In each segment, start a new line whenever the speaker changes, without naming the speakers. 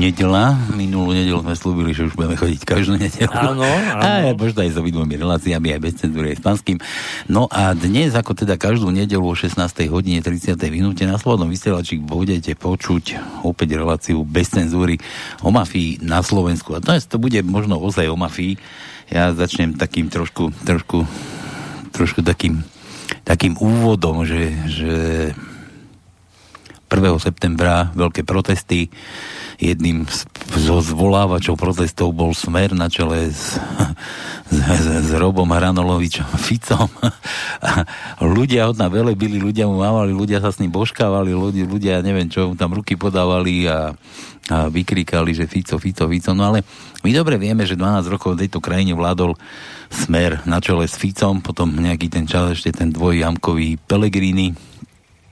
Nedela. Minulú nedelu sme slúbili, že už budeme chodiť každú nedelu.
Áno, áno.
A možno aj s obidvomi reláciami, aj bez cenzúry, aj s panským. No a dnes, ako teda každú nedelu o 16. hodine 30. minúte na Slobodnom vysielači budete počuť opäť reláciu bez cenzúry o mafii na Slovensku. A dnes to bude možno ozaj o mafii. Ja začnem takým trošku, trošku, trošku takým, takým úvodom, že, že 1. septembra veľké protesty. Jedným zo zvolávačov protestov bol Smer na čele s, s, s Robom Hranolovičom Ficom. A ľudia od na vele byli, ľudia mu mávali, ľudia sa s ním božkávali, ľudia, ľudia neviem čo, mu tam ruky podávali a, a vykríkali, že Fico, Fico, Fico. No ale my dobre vieme, že 12 rokov v tejto krajine vládol Smer na čele s Ficom, potom nejaký ten čas ešte ten dvojjamkový Pelegrini,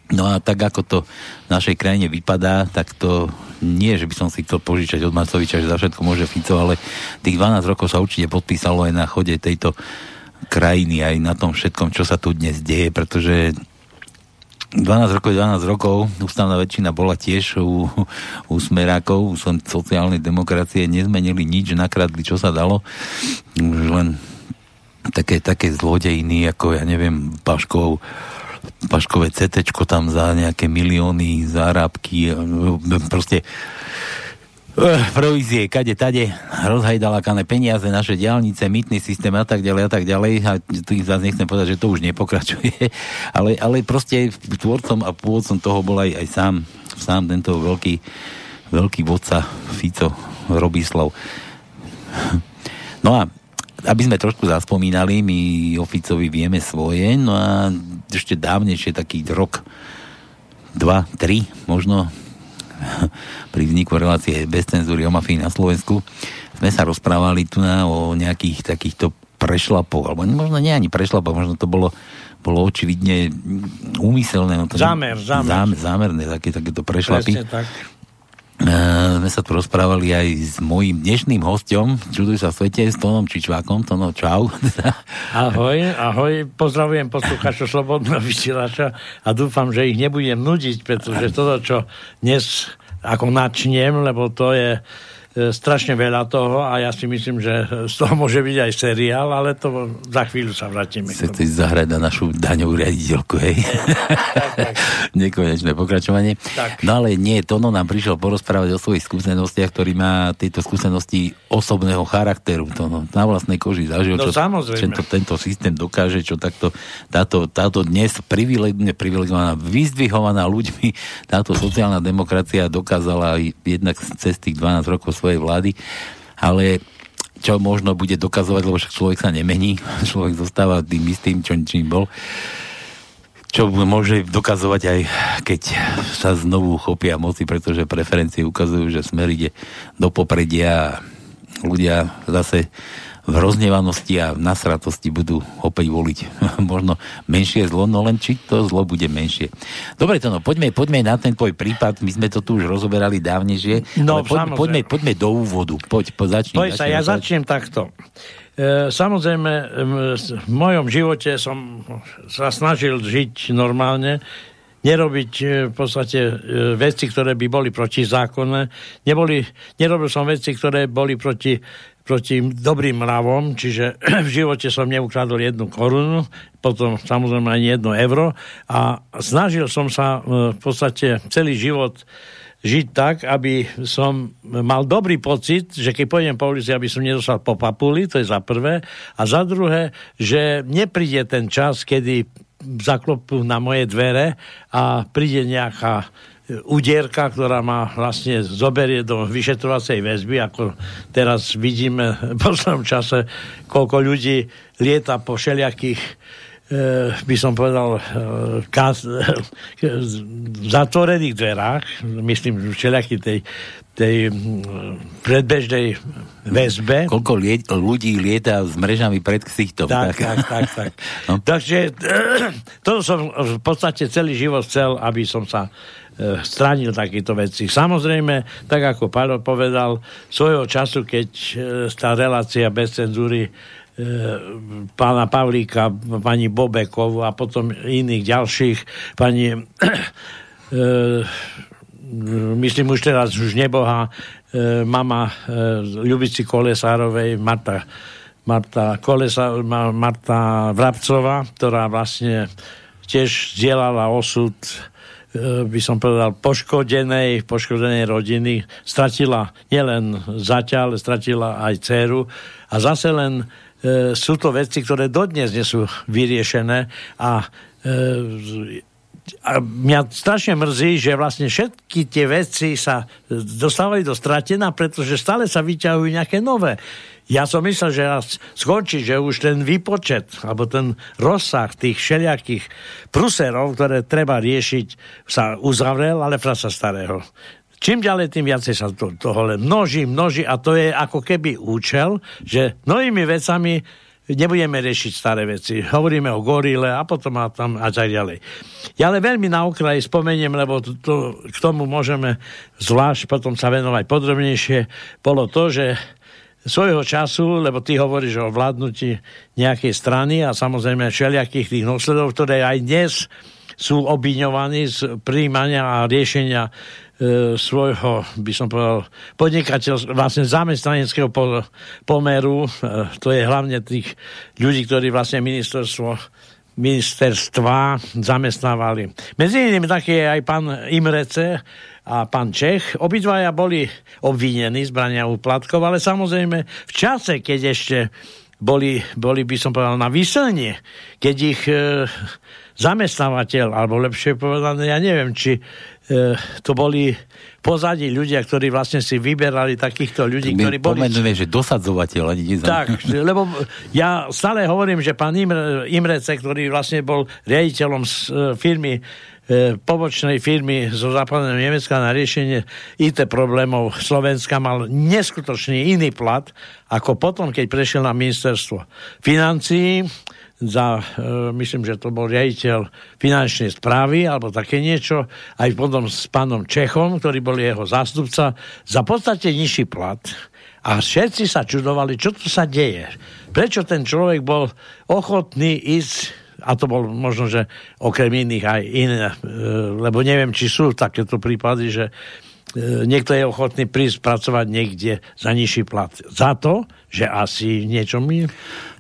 No a tak ako to v našej krajine vypadá, tak to nie, že by som si chcel požičať od Macoviča, že za všetko môže Fico, ale tých 12 rokov sa určite podpísalo aj na chode tejto krajiny, aj na tom všetkom, čo sa tu dnes deje, pretože 12 rokov, 12 rokov, ústavná väčšina bola tiež u, u smerákov, u sociálnej demokracie, nezmenili nič, nakradli, čo sa dalo, už len také, také zlodejiny, ako ja neviem, Paškov, Paškové CT tam za nejaké milióny zárábky, proste uh, provízie, kade, tade, rozhajdalakané peniaze, naše diálnice, mýtny systém a tak ďalej a tak ďalej. A tu zase nechcem povedať, že to už nepokračuje, ale, ale proste tvorcom a pôvodcom toho bol aj, aj sám, sám tento veľký, veľký vodca Fico Robislav. No a aby sme trošku zaspomínali, my oficovi vieme svoje, no a ešte dávnejšie, taký rok, dva, tri, možno pri vzniku relácie bez cenzúry o mafii na Slovensku, sme sa rozprávali tu na o nejakých takýchto prešlapov, alebo možno nie ani prešlapov, možno to bolo, bolo očividne úmyselné. No to
zámer, zámer. zámer.
Zámerné, také, takéto prešlapy. Presne tak Uh, sme sa tu rozprávali aj s mojím dnešným hostom, čuduj sa svete, s Tonom Čičvákom. Tono, čau.
ahoj, ahoj, pozdravujem poslucháčov Slobodného vysielača a dúfam, že ich nebudem nudiť, pretože toto, čo dnes ako načnem, lebo to je E, strašne veľa toho a ja si myslím, že z toho môže byť aj seriál, ale to za chvíľu sa vrátime.
Chcete zahrať na našu daňovú riaditeľku, hej? Nekonečné pokračovanie. Tak. No ale nie, Tono nám prišiel porozprávať o svojich skúsenostiach, ktorý má tieto skúsenosti osobného charakteru. Tono na vlastnej koži zažil,
no, čo,
čo to, tento systém dokáže, čo takto táto, táto dnes privilegovaná, vyzdvihovaná ľuďmi, táto sociálna demokracia dokázala jednak cez tých 12 rokov svojej svojej vlády, ale čo možno bude dokazovať, lebo však človek sa nemení, človek zostáva tým istým, čo čím bol. Čo môže dokazovať aj keď sa znovu chopia moci, pretože preferencie ukazujú, že smer ide do popredia a ľudia zase v roznevanosti a v nasratosti budú opäť voliť možno menšie zlo, no len či to zlo bude menšie. Dobre to no, poďme, poďme na ten tvoj prípad, my sme to tu už rozoberali dávnejšie,
no,
poď, poďme, poďme do úvodu, poď, poď začni.
Poď sa, ja začnem takto. E, samozrejme, v mojom živote som sa snažil žiť normálne, nerobiť e, v podstate e, veci, ktoré by boli protizákonné. Neboli, nerobil som veci, ktoré boli proti proti dobrým mravom, čiže v živote som neukradol jednu korunu, potom samozrejme ani jedno euro a snažil som sa v podstate celý život žiť tak, aby som mal dobrý pocit, že keď pôjdem po ulici, aby som nedostal po papuli, to je za prvé, a za druhé, že nepríde ten čas, kedy zaklopú na moje dvere a príde nejaká udierka, ktorá ma vlastne zoberie do vyšetrovacej väzby, ako teraz vidíme v poslednom čase, koľko ľudí lieta po všelijakých e, by som povedal, e, zatvorených dverách, myslím, všelijakých tej, tej predbežnej väzbe.
Koľko liet, ľudí lieta s mrežami pred ksichtom.
Tak, tak, tak. tak. No. Takže to som v podstate celý život chcel, aby som sa stránil takéto veci. Samozrejme, tak ako Palo povedal, svojho času, keď tá relácia bez cenzúry pána Pavlíka, pani Bobekov a potom iných ďalších, pani myslím už teraz už neboha, e, mama e, Ľubici Kolesárovej, Marta, Marta, Kolesa, Marta Vrabcová, ktorá vlastne tiež zdieľala osud e, by som povedal, poškodenej, poškodenej rodiny. Stratila nielen zaťa, ale stratila aj dceru. A zase len e, sú to veci, ktoré dodnes nie sú vyriešené a e, a mňa strašne mrzí, že vlastne všetky tie veci sa dostávajú do stratená, pretože stále sa vyťahujú nejaké nové. Ja som myslel, že raz skončí, že už ten výpočet, alebo ten rozsah tých všelijakých pruserov, ktoré treba riešiť, sa uzavrel, ale frasa starého. Čím ďalej, tým viacej sa to, toho len množí, množí a to je ako keby účel, že novými vecami nebudeme riešiť staré veci. Hovoríme o gorile a potom a tam a tak ďalej. Ja ale veľmi na okraji spomeniem, lebo to, to, k tomu môžeme zvlášť potom sa venovať podrobnejšie, bolo to, že svojho času, lebo ty hovoríš o vládnutí nejakej strany a samozrejme všelijakých tých nosledov, ktoré aj dnes sú obviňovaní z príjmania a riešenia svojho, by som povedal, podnikateľ, vlastne zamestnaneckého po, pomeru. E, to je hlavne tých ľudí, ktorí vlastne ministerstvo ministerstva zamestnávali. Medzi inými taký je aj pán Imrece, a pán Čech. Obidvaja boli obvinení z brania úplatkov, ale samozrejme v čase, keď ešte boli, boli by som povedal, na vyselnie, keď ich e, zamestnávateľ, alebo lepšie povedané, ja neviem, či e, to boli pozadí ľudia, ktorí vlastne si vyberali takýchto ľudí, My ktorí boli...
Pomenujeme, že dosadzovateľ, ani nezam...
Tak, lebo ja stále hovorím, že pán Imre, Imrece, ktorý vlastne bol riaditeľom z, e, firmy E, pobočnej firmy zo západného Nemecka na riešenie IT problémov Slovenska mal neskutočný iný plat, ako potom, keď prešiel na ministerstvo financií, za, e, myslím, že to bol riaditeľ finančnej správy alebo také niečo, aj potom s pánom Čechom, ktorý bol jeho zástupca, za podstate nižší plat. A všetci sa čudovali, čo tu sa deje. Prečo ten človek bol ochotný ísť a to bol možno, že okrem iných aj iné, e, lebo neviem, či sú takéto prípady, že niekto je ochotný prísť pracovať niekde za nižší plat. Za to, že asi niečo mi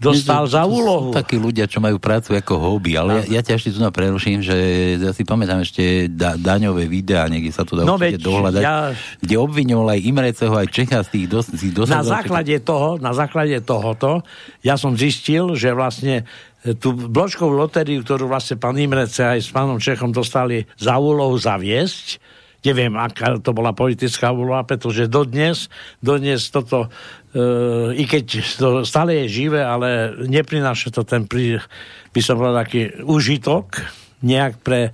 dostal za úlohu.
Takí ľudia, čo majú prácu ako hobby, ale ja, ja ťa ešte tu na preruším, že ja si pamätám ešte da, daňové videá, niekde sa to dá no určite dohľadať, ja... kde obviňoval aj Imreceho, aj Čecha z tých, dos, tých
Na základe toho, na základe tohoto, ja som zistil, že vlastne tú bločkovú lotériu, ktorú vlastne pán Imrece aj s pánom Čechom dostali za úlohu zaviesť. Neviem, aká to bola politická úloha, pretože dodnes, dodnes toto, e, i keď to stále je živé, ale neprináša to ten, pri, by som povedal, taký užitok nejak pre e,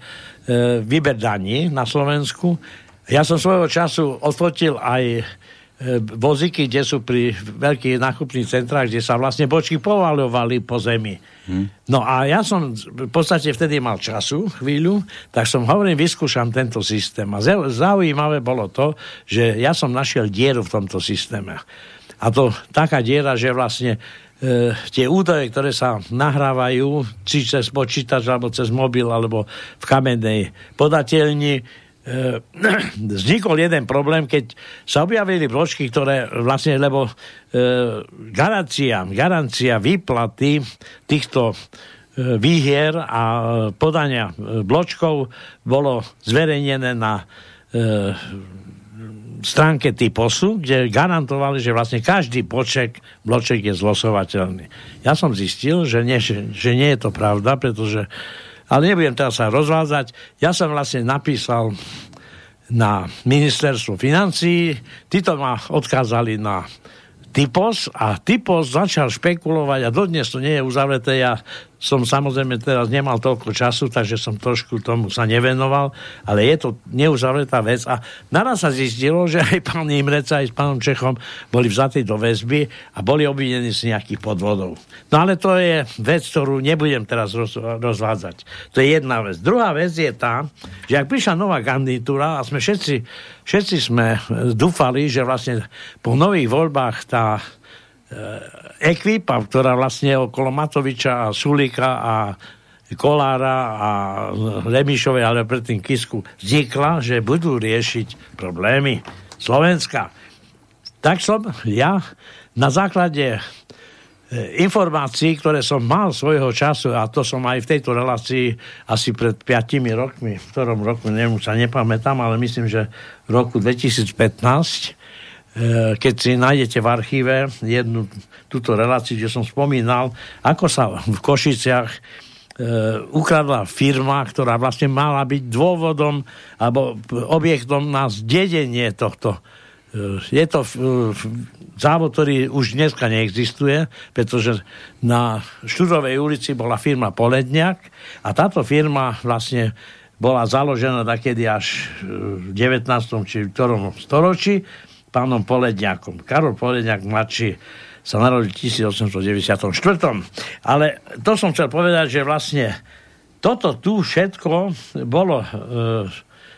výber daní na Slovensku. Ja som svojho času odfotil aj E, vozíky, kde sú pri veľkých nákupných centrách, kde sa vlastne bočky povalovali po zemi. Hmm. No a ja som v podstate vtedy mal času, chvíľu, tak som hovorím, vyskúšam tento systém. A zaujímavé bolo to, že ja som našiel dieru v tomto systéme. A to taká diera, že vlastne e, tie údaje, ktoré sa nahrávajú, či cez počítač, alebo cez mobil, alebo v kamennej podateľni, vznikol jeden problém, keď sa objavili vložky, ktoré vlastne, lebo e, garancia, garancia výplaty týchto e, výhier a podania e, bločkov bolo zverejnené na stránke typosu, kde garantovali, že vlastne každý poček bloček je zlosovateľný. Ja som zistil, že nie, že, že nie je to pravda, pretože ale nebudem teraz sa rozvádzať. Ja som vlastne napísal na ministerstvo financí, títo ma odkázali na Typos a Typos začal špekulovať a dodnes to nie je uzavreté. Ja som samozrejme teraz nemal toľko času, takže som trošku tomu sa nevenoval, ale je to neuzavretá vec a naraz sa zistilo, že aj pán Imreca aj s pánom Čechom boli vzatí do väzby a boli obvinení z nejakých podvodov. No ale to je vec, ktorú nebudem teraz roz, rozvádzať. To je jedna vec. Druhá vec je tá, že ak prišla nová kandidatúra a sme všetci, všetci sme dúfali, že vlastne po nových voľbách tá e, ekvipa, ktorá vlastne okolo Matoviča a Sulika a Kolára a Remišovej, ale predtým Kisku vznikla, že budú riešiť problémy Slovenska. Tak som ja na základe E, informácií, ktoré som mal svojho času, a to som aj v tejto relácii asi pred 5 rokmi, v ktorom roku, neviem, sa nepamätám, ale myslím, že v roku 2015, e, keď si nájdete v archíve jednu túto reláciu, kde som spomínal, ako sa v Košiciach e, ukradla firma, ktorá vlastne mala byť dôvodom alebo objektom na zdedenie tohto je to závod, ktorý už dneska neexistuje, pretože na Štúrovej ulici bola firma Poledňak a táto firma vlastne bola založená takedy až v 19. či v ktorom storočí pánom Poledňakom. Karol Poledňak mladší sa narodil v 1894. Ale to som chcel povedať, že vlastne toto tu všetko bolo e,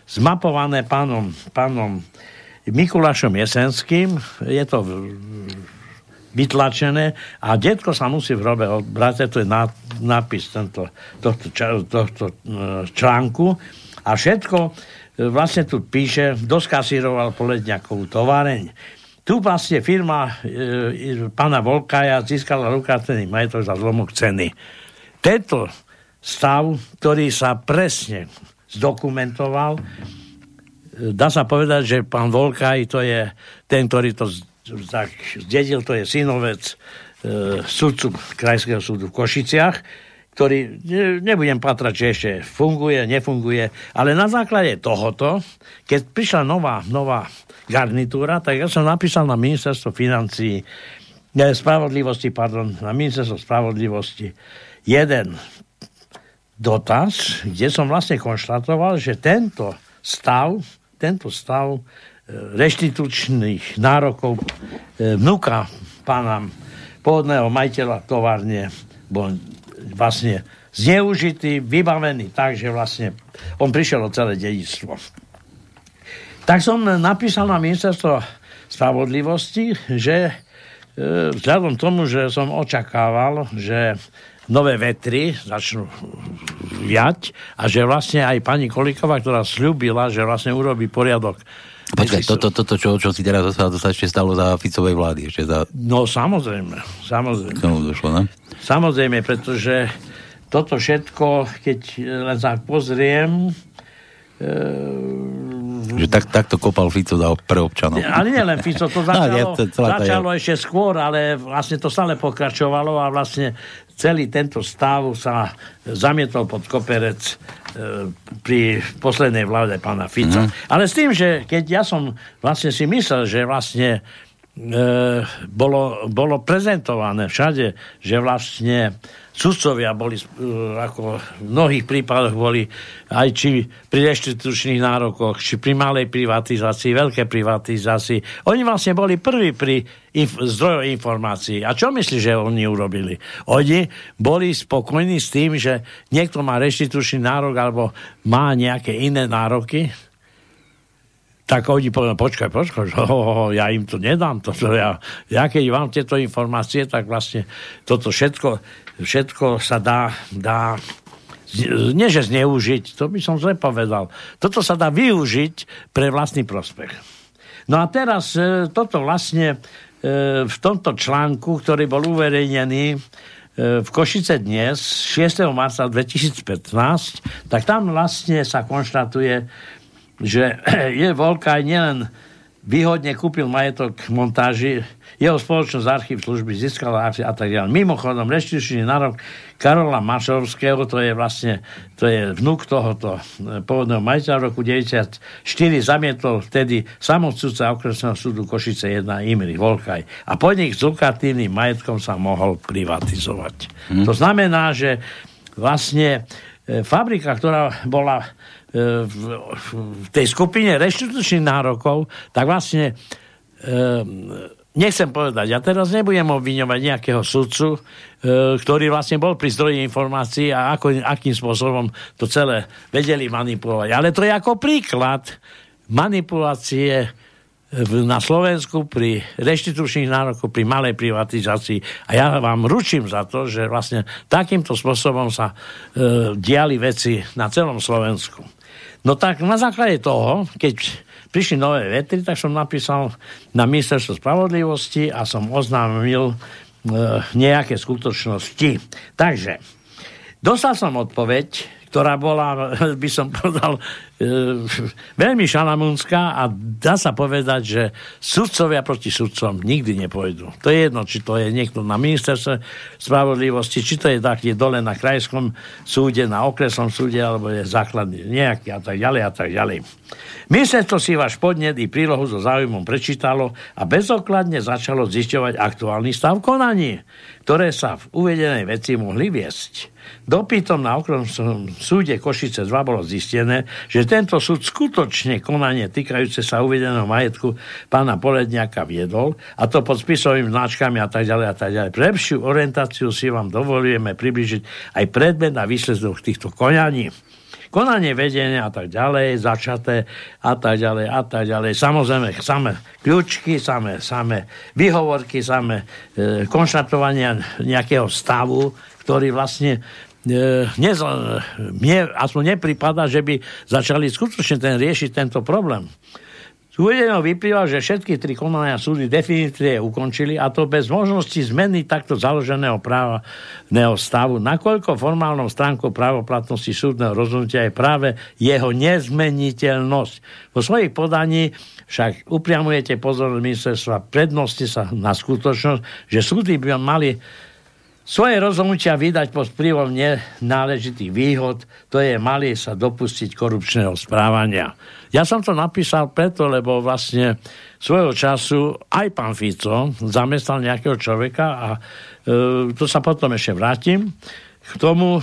zmapované pánom, pánom Mikulášom Jesenským, je to vytlačené a detko sa musí v hrobe odbrať, to je nápis tento, tohto, tohto e, článku a všetko vlastne tu píše, doskasíroval poledňakovú továreň. Tu vlastne firma e, pána Volkaja získala lukratený majetok za zlomok ceny. Tento stav, ktorý sa presne zdokumentoval, dá sa povedať, že pán Volkaj to je ten, ktorý to zdedil, to je synovec e, sudcu Krajského súdu v Košiciach, ktorý, ne, nebudem patrať, že ešte funguje, nefunguje, ale na základe tohoto, keď prišla nová, nová garnitúra, tak ja som napísal na ministerstvo financí, ne, spravodlivosti, pardon, na ministerstvo spravodlivosti jeden dotaz, kde som vlastne konštatoval, že tento stav tento stav e, reštitučných nárokov e, vnuka pána pôvodného majiteľa továrne bol vlastne zneužitý, vybavený tak, že vlastne on prišiel o celé dedictvo. Tak som napísal na ministerstvo spravodlivosti, že e, vzhľadom tomu, že som očakával, že nové vetry začnú viať a že vlastne aj pani Koliková, ktorá slúbila, že vlastne urobí poriadok
Počkaj, toto, toto čo, čo si teraz dostal, to sa ešte stalo za Ficovej vlády. Ešte za...
No samozrejme, samozrejme.
K tomu došlo, ne?
Samozrejme, pretože toto všetko, keď len sa pozriem,
e... že tak, takto kopal Fico za pre občanov.
Ale nie len Fico, to začalo, no, to, začalo je. ešte skôr, ale vlastne to stále pokračovalo a vlastne celý tento stav sa zamietol pod koperec e, pri poslednej vláde pána Fica. Mm. Ale s tým, že keď ja som vlastne si myslel, že vlastne bolo, bolo prezentované všade, že vlastne sudcovia boli, uh, ako v mnohých prípadoch boli aj či pri reštitučných nárokoch, či pri malej privatizácii, veľkej privatizácii. Oni vlastne boli prví pri inf- zdrojov informácií. A čo myslíš, že oni urobili? Oni boli spokojní s tým, že niekto má reštitučný nárok alebo má nejaké iné nároky, tak oni povedali, počkaj, počkaj, oh, ja im to nedám, toto ja, ja keď mám tieto informácie, tak vlastne toto všetko všetko sa dá, dá nie že zneužiť, to by som zle povedal. Toto sa dá využiť pre vlastný prospech. No a teraz e, toto vlastne e, v tomto článku, ktorý bol uverejnený e, v Košice dnes, 6. marca 2015, tak tam vlastne sa konštatuje, že je Volkaj nielen výhodne kúpil majetok montáži, jeho spoločnosť archív služby získala a tak ďalej. Mimochodom, reštitučný nárok Karola Mašovského, to je vlastne to je vnúk tohoto e, pôvodného majiteľa v roku 94 zamietol vtedy samocúca okresného súdu Košice 1 Imri Volkaj. A podnik s lukatívnym majetkom sa mohol privatizovať. Hmm. To znamená, že vlastne e, fabrika, ktorá bola v tej skupine reštitučných nárokov, tak vlastne nechcem povedať, ja teraz nebudem obviňovať nejakého sudcu, e, ktorý vlastne bol pri zdroji informácií a ako, akým spôsobom to celé vedeli manipulovať. Ale to je ako príklad manipulácie na Slovensku pri reštitučných nárokoch, pri malej privatizácii. A ja vám ručím za to, že vlastne takýmto spôsobom sa e, diali veci na celom Slovensku. No tak na základe toho, keď prišli nové vetry, tak som napísal na ministerstvo spravodlivosti a som oznámil e, nejaké skutočnosti. Takže, dostal som odpoveď, ktorá bola, by som povedal, veľmi šalamúnska a dá sa povedať, že sudcovia proti sudcom nikdy nepôjdu. To je jedno, či to je niekto na ministerstve spravodlivosti, či to je tak, je dole na krajskom súde, na okresnom súde, alebo je základný nejaký a tak ďalej a tak ďalej. Ministerstvo si váš podnet i prílohu so záujmom prečítalo a bezokladne začalo zisťovať aktuálny stav konaní, ktoré sa v uvedenej veci mohli viesť. Dopytom na okresnom súde Košice 2 bolo zistené, že tento súd skutočne konanie týkajúce sa uvedeného majetku pána Poledňaka viedol, a to pod spisovými značkami a tak ďalej a tak ďalej. Pre lepšiu orientáciu si vám dovolujeme približiť aj predmet a výsledok týchto konaní konanie vedenia a tak ďalej, začaté a tak ďalej a tak ďalej. Samozrejme, samé kľúčky, samé, samé vyhovorky, samé e, konštatovania nejakého stavu, ktorý vlastne E, nez, mne aspoň nepripada, že by začali skutočne ten riešiť tento problém. Z uvedeného vyplýva, že všetky tri konania súdy definitívne ukončili a to bez možnosti zmeny takto založeného právneho stavu, nakoľko formálnou stránkou právoplatnosti súdneho rozhodnutia je práve jeho nezmeniteľnosť. Vo svojich podaní však upriamujete pozornosť ministerstva prednosti sa na skutočnosť, že súdy by mali svoje rozhodnutia vydať pod vplyvom nenáležitých výhod, to je mali sa dopustiť korupčného správania. Ja som to napísal preto, lebo vlastne svojho času aj pán Fico zamestnal nejakého človeka a e, to sa potom ešte vrátim. K tomu e,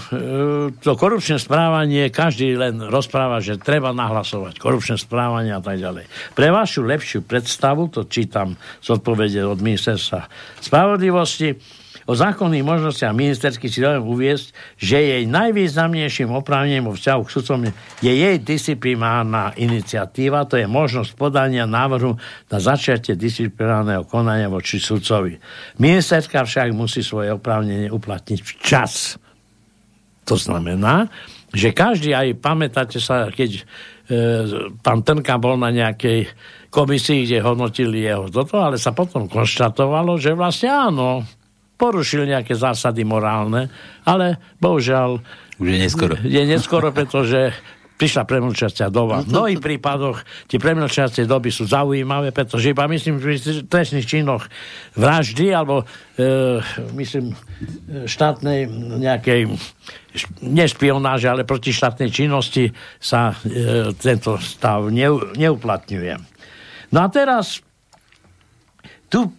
to korupčné správanie, každý len rozpráva, že treba nahlasovať korupčné správanie a tak ďalej. Pre vašu lepšiu predstavu, to čítam z odpovede od ministerstva spravodlivosti, O zákonných možnostiach si dovolím uviesť, že jej najvýznamnejším oprávnením vo vzťahu k sudcom je jej disciplinárna iniciatíva, to je možnosť podania návrhu na začiatie disciplinárneho konania voči sudcovi. Ministerka však musí svoje oprávnenie uplatniť včas. To znamená, že každý, aj pamätáte sa, keď e, pán Trnka bol na nejakej komisii, kde hodnotili jeho toto, ale sa potom konštatovalo, že vlastne áno, porušil nejaké zásady morálne, ale bohužiaľ
už je neskoro.
Je neskoro, pretože prišla premlčacia doba. V mnohých prípadoch tie premlčacie doby sú zaujímavé, pretože iba myslím, že v trestných činoch vraždy alebo e, myslím štátnej nejakej nešpionáže, ale proti štátnej činnosti sa e, tento stav ne, neuplatňuje. No a teraz tu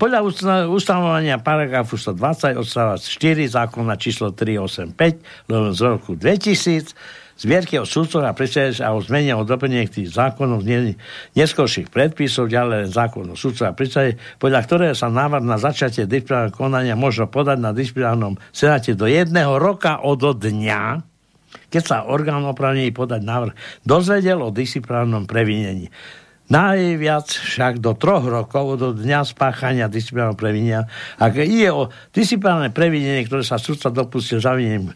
podľa ustanovania paragrafu 120 odstavec 4 zákona číslo 385 z roku 2000 zbierky o súdcoch a predstaviteľ a o zmene o doplnení tých zákonov z neskôrších predpisov, ďalej zákon o súdcoch a predstaviteľ, podľa ktorého sa návrh na začatie disciplinárneho konania možno podať na disciplinárnom senáte do jedného roka od dňa, keď sa orgán opravnený podať návrh dozvedel o disciplinárnom previnení. Najviac však do troch rokov do dňa spáchania disciplinárneho previnenia. Ak ide o disciplinárne previnenie, ktoré sa sudca dopustil zavinením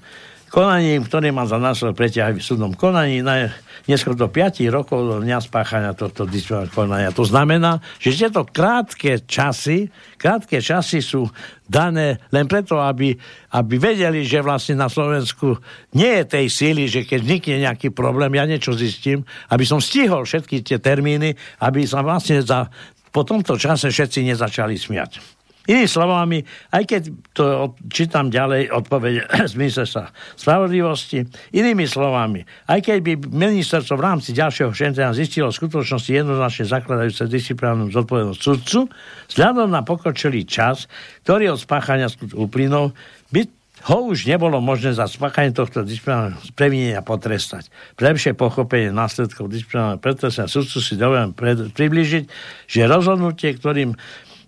konaním, ktoré má za následok preťahy v súdnom konaní, na, neskôr do 5 rokov do dňa spáchania tohto disciplinárneho konania. To znamená, že tieto krátke časy, krátke časy sú dané len preto, aby, aby vedeli, že vlastne na Slovensku nie je tej síly, že keď vznikne nejaký problém, ja niečo zistím, aby som stihol všetky tie termíny, aby sa vlastne za, po tomto čase všetci nezačali smiať. Inými slovami, aj keď to čítam ďalej odpovede z ministerstva spravodlivosti, inými slovami, aj keď by ministerstvo v rámci ďalšieho šetrenia zistilo skutočnosti jednoznačne zakladajúce disciplinárnu zodpovednosť sudcu, vzhľadom na pokročilý čas, ktorý od spáchania uplynul, by ho už nebolo možné za spáchanie tohto disciplinárneho previnenia potrestať. Pre lepšie pochopenie následkov disciplinárneho pretrestania sudcu si dovolím približiť, že rozhodnutie, ktorým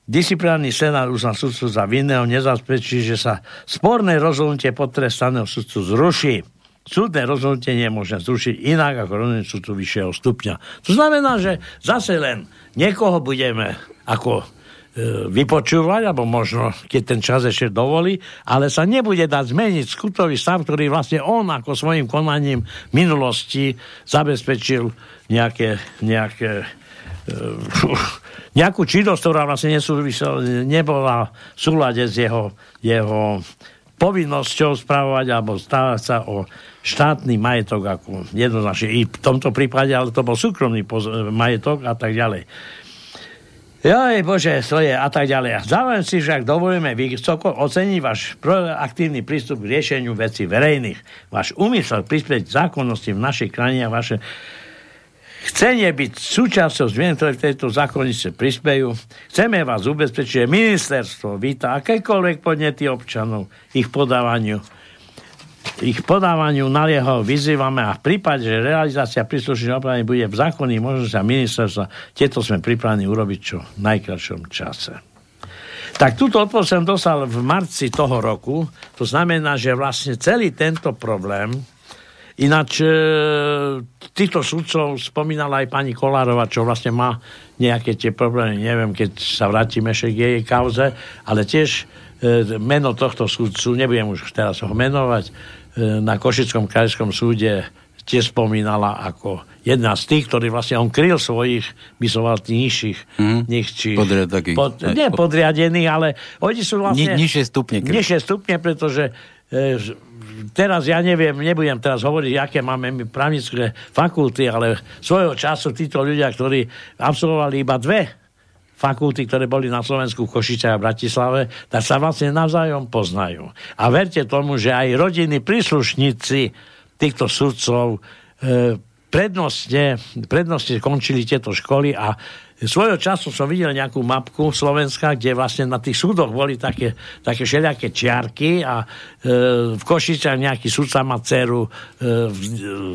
Disciplinárny senát uzná sudcu za vinného, nezabezpečí, že sa sporné rozhodnutie potrestaného sudcu zruší. súdne rozhodnutie nemôže zrušiť inak ako rozhodnutie súdu vyššieho stupňa. To znamená, že zase len niekoho budeme ako E, vypočúvať, alebo možno, keď ten čas ešte dovolí, ale sa nebude dať zmeniť skutový stav, ktorý vlastne on ako svojim konaním minulosti zabezpečil nejaké, nejaké nejakú činnosť, ktorá vlastne nesúvisela, nebola v súlade s jeho, jeho povinnosťou spravovať alebo stávať sa o štátny majetok ako jednoznačne i v tomto prípade, ale to bol súkromný majetok a tak ďalej. Joj, bože, to je a tak ďalej. Zároveň si však dovolíme vysoko oceniť váš aktívny prístup k riešeniu veci verejných. Váš úmysel prispieť zákonnosti v našej krajine a vaše chcenie byť súčasťou zmien, ktoré v tejto zákonnice prispejú. Chceme vás ubezpečiť, že ministerstvo víta akékoľvek podnety občanov ich podávaniu ich podávaniu nalieho vyzývame a v prípade, že realizácia príslušných opravení bude v zákonných možnostiach ministerstva, tieto sme pripravení urobiť čo v najkračšom čase. Tak túto odpoveď som dostal v marci toho roku. To znamená, že vlastne celý tento problém, ináč e, týchto sudcov spomínala aj pani Kolárova, čo vlastne má nejaké tie problémy, neviem, keď sa vrátime ešte k jej kauze, ale tiež e, meno tohto sudcu, nebudem už teraz ho menovať, E, na Košickom krajskom súde tiež spomínala ako jedna z tých, ktorí vlastne on kryl svojich, by som mal nižších, mm. nižších
Podriad, taký,
pod, nie podriadených, ale oni sú vlastne...
Ni, nižšie stupne.
Kryl. Nižšie stupne, pretože e, teraz ja neviem, nebudem teraz hovoriť, aké máme my právnické fakulty, ale svojho času títo ľudia, ktorí absolvovali iba dve fakulty, ktoré boli na Slovensku Košice a Bratislave, tak sa vlastne navzájom poznajú. A verte tomu, že aj rodiny príslušníci týchto sudcov e, prednostne, prednostne končili tieto školy a svojho času som videl nejakú mapku Slovenska, kde vlastne na tých súdoch boli také, také všelijaké čiarky a e, v Košiciach nejaký súdca má dceru, e, v,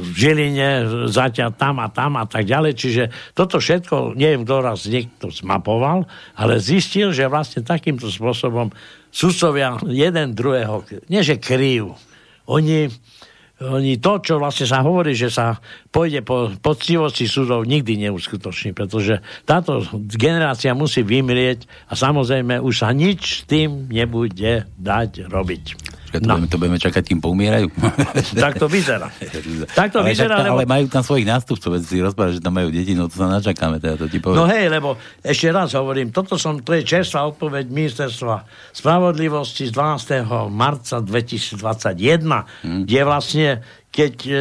v Žiline zatiaľ tam a tam a tak ďalej. Čiže toto všetko, neviem, kto raz niekto zmapoval, ale zistil, že vlastne takýmto spôsobom sudcovia jeden druhého, nie že kryjú, oni oni to, čo vlastne sa hovorí, že sa pôjde po poctivosti súdov, nikdy neuskutoční, pretože táto generácia musí vymrieť a samozrejme už sa nič tým nebude dať robiť.
Počkaj, to, no. budeme, to budeme čakať, kým poumierajú?
tak to vyzerá. tak to
ale,
vyzerá,
tak, lebo... ale majú tam svojich nástupcov, veď si rozprávaš, že tam majú deti, no to sa načakáme, teda to ti poviem.
No hej, lebo ešte raz hovorím, toto som, to je čerstvá odpoveď ministerstva spravodlivosti z 12. marca 2021, hmm. kde vlastne keď e,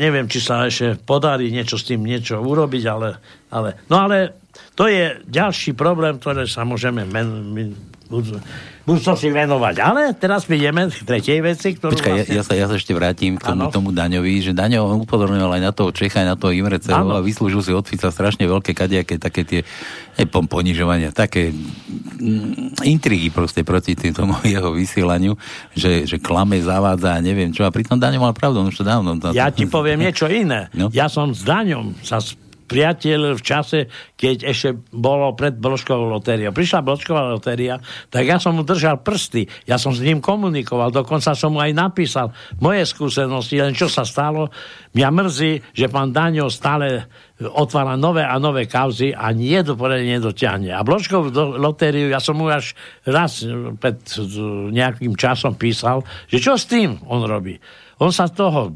neviem, či sa ešte podarí niečo s tým niečo urobiť, ale, ale no ale to je ďalší problém, ktoré sa môžeme men, men, budúcnosti venovať. Ale teraz ideme k tretej veci, ktorú
Počkaj, vlastne... ja, ja, sa, ja sa ešte vrátim k tomu, tomu Daňovi, že Daňo upozorňoval aj na toho Čecha, aj na toho Imreceho a vyslúžil si od Fica strašne veľké kadejaké také tie aj ponižovania, také mm, intrigy proste proti tomu jeho vysielaniu, že, že klame, zavádza a neviem čo. A pritom Daňo mal pravdu, on už to dávno.
Ja ti poviem niečo iné. No? Ja som s Daňom sa priateľ v čase, keď ešte bolo pred Bločkovou lotériou. Prišla Bločková lotéria, tak ja som mu držal prsty, ja som s ním komunikoval, dokonca som mu aj napísal moje skúsenosti, len čo sa stalo. Mňa mrzí, že pán Daňo stále otvára nové a nové kauzy a nie do poradne nedotiahne. A Bločkovú lotériu, ja som mu až raz pred nejakým časom písal, že čo s tým on robí. On sa toho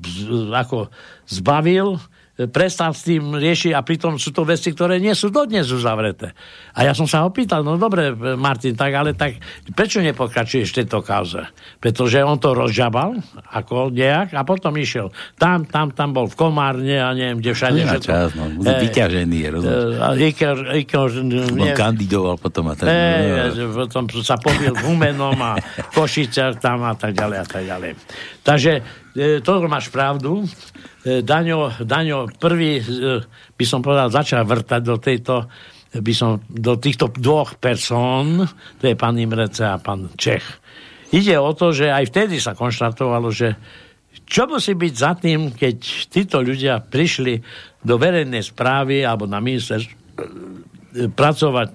ako zbavil, prestal s tým riešiť a pritom sú to veci, ktoré nie sú dodnes uzavreté. A ja som sa ho pýtal, no dobre, Martin, tak ale tak prečo nepokračuješ v tejto kauze? Pretože on to rozžabal ako nejak a potom išiel tam, tam, tam bol v Komárne a neviem, kde všade.
Ja, čas, no, e, vyťažený je,
rozumieš?
on kandidoval potom a tak.
E, potom sa pobil v Humenom a Košice tam a tak ďalej a tak ďalej. Takže e, to máš pravdu. E, Daňo, Daňo prvý, e, by som povedal, začal vrtať do tejto by som do týchto dvoch persón, to je pán Imrece a pán Čech. Ide o to, že aj vtedy sa konštatovalo, že čo musí byť za tým, keď títo ľudia prišli do verejnej správy alebo na ministerstve pracovať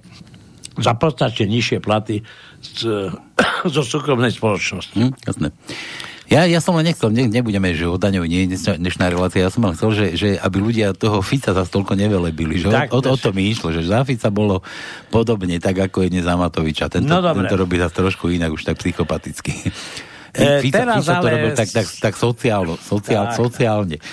za podstate nižšie platy z, zo súkromnej spoločnosti.
Hm, jasné. Ja, ja som len nechcel, ne, nebudeme, že o daňovi nie je dnešná relácia, ja som len chcel, že, že aby ľudia toho Fica zase toľko nevelebili, že tak, o, o, o to mi išlo, že za Fica bolo podobne, tak ako je dnes Matoviča. Tento, no, tento robí zase trošku inak, už tak psychopaticky.
E, Fica, teraz Fica
ale... to robil tak, tak, tak sociálno, sociál, tak. sociálne.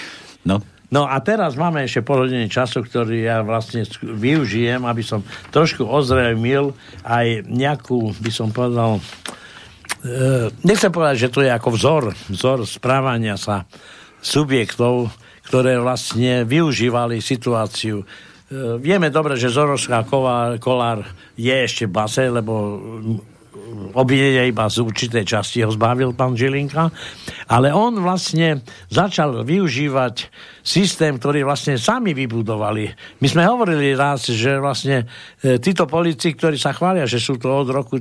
No.
No a teraz máme ešte pol hodiny času, ktorý ja vlastne využijem, aby som trošku ozrejmil aj nejakú, by som povedal, E, nechcem povedať, že to je ako vzor, vzor správania sa subjektov, ktoré vlastne využívali situáciu. E, vieme dobre, že Zoroška Kolár je ešte v base, lebo obvinenia iba z určitej časti ho zbavil pán Žilinka, ale on vlastne začal využívať systém, ktorý vlastne sami vybudovali. My sme hovorili raz, že vlastne e, títo politici, ktorí sa chvália, že sú to od roku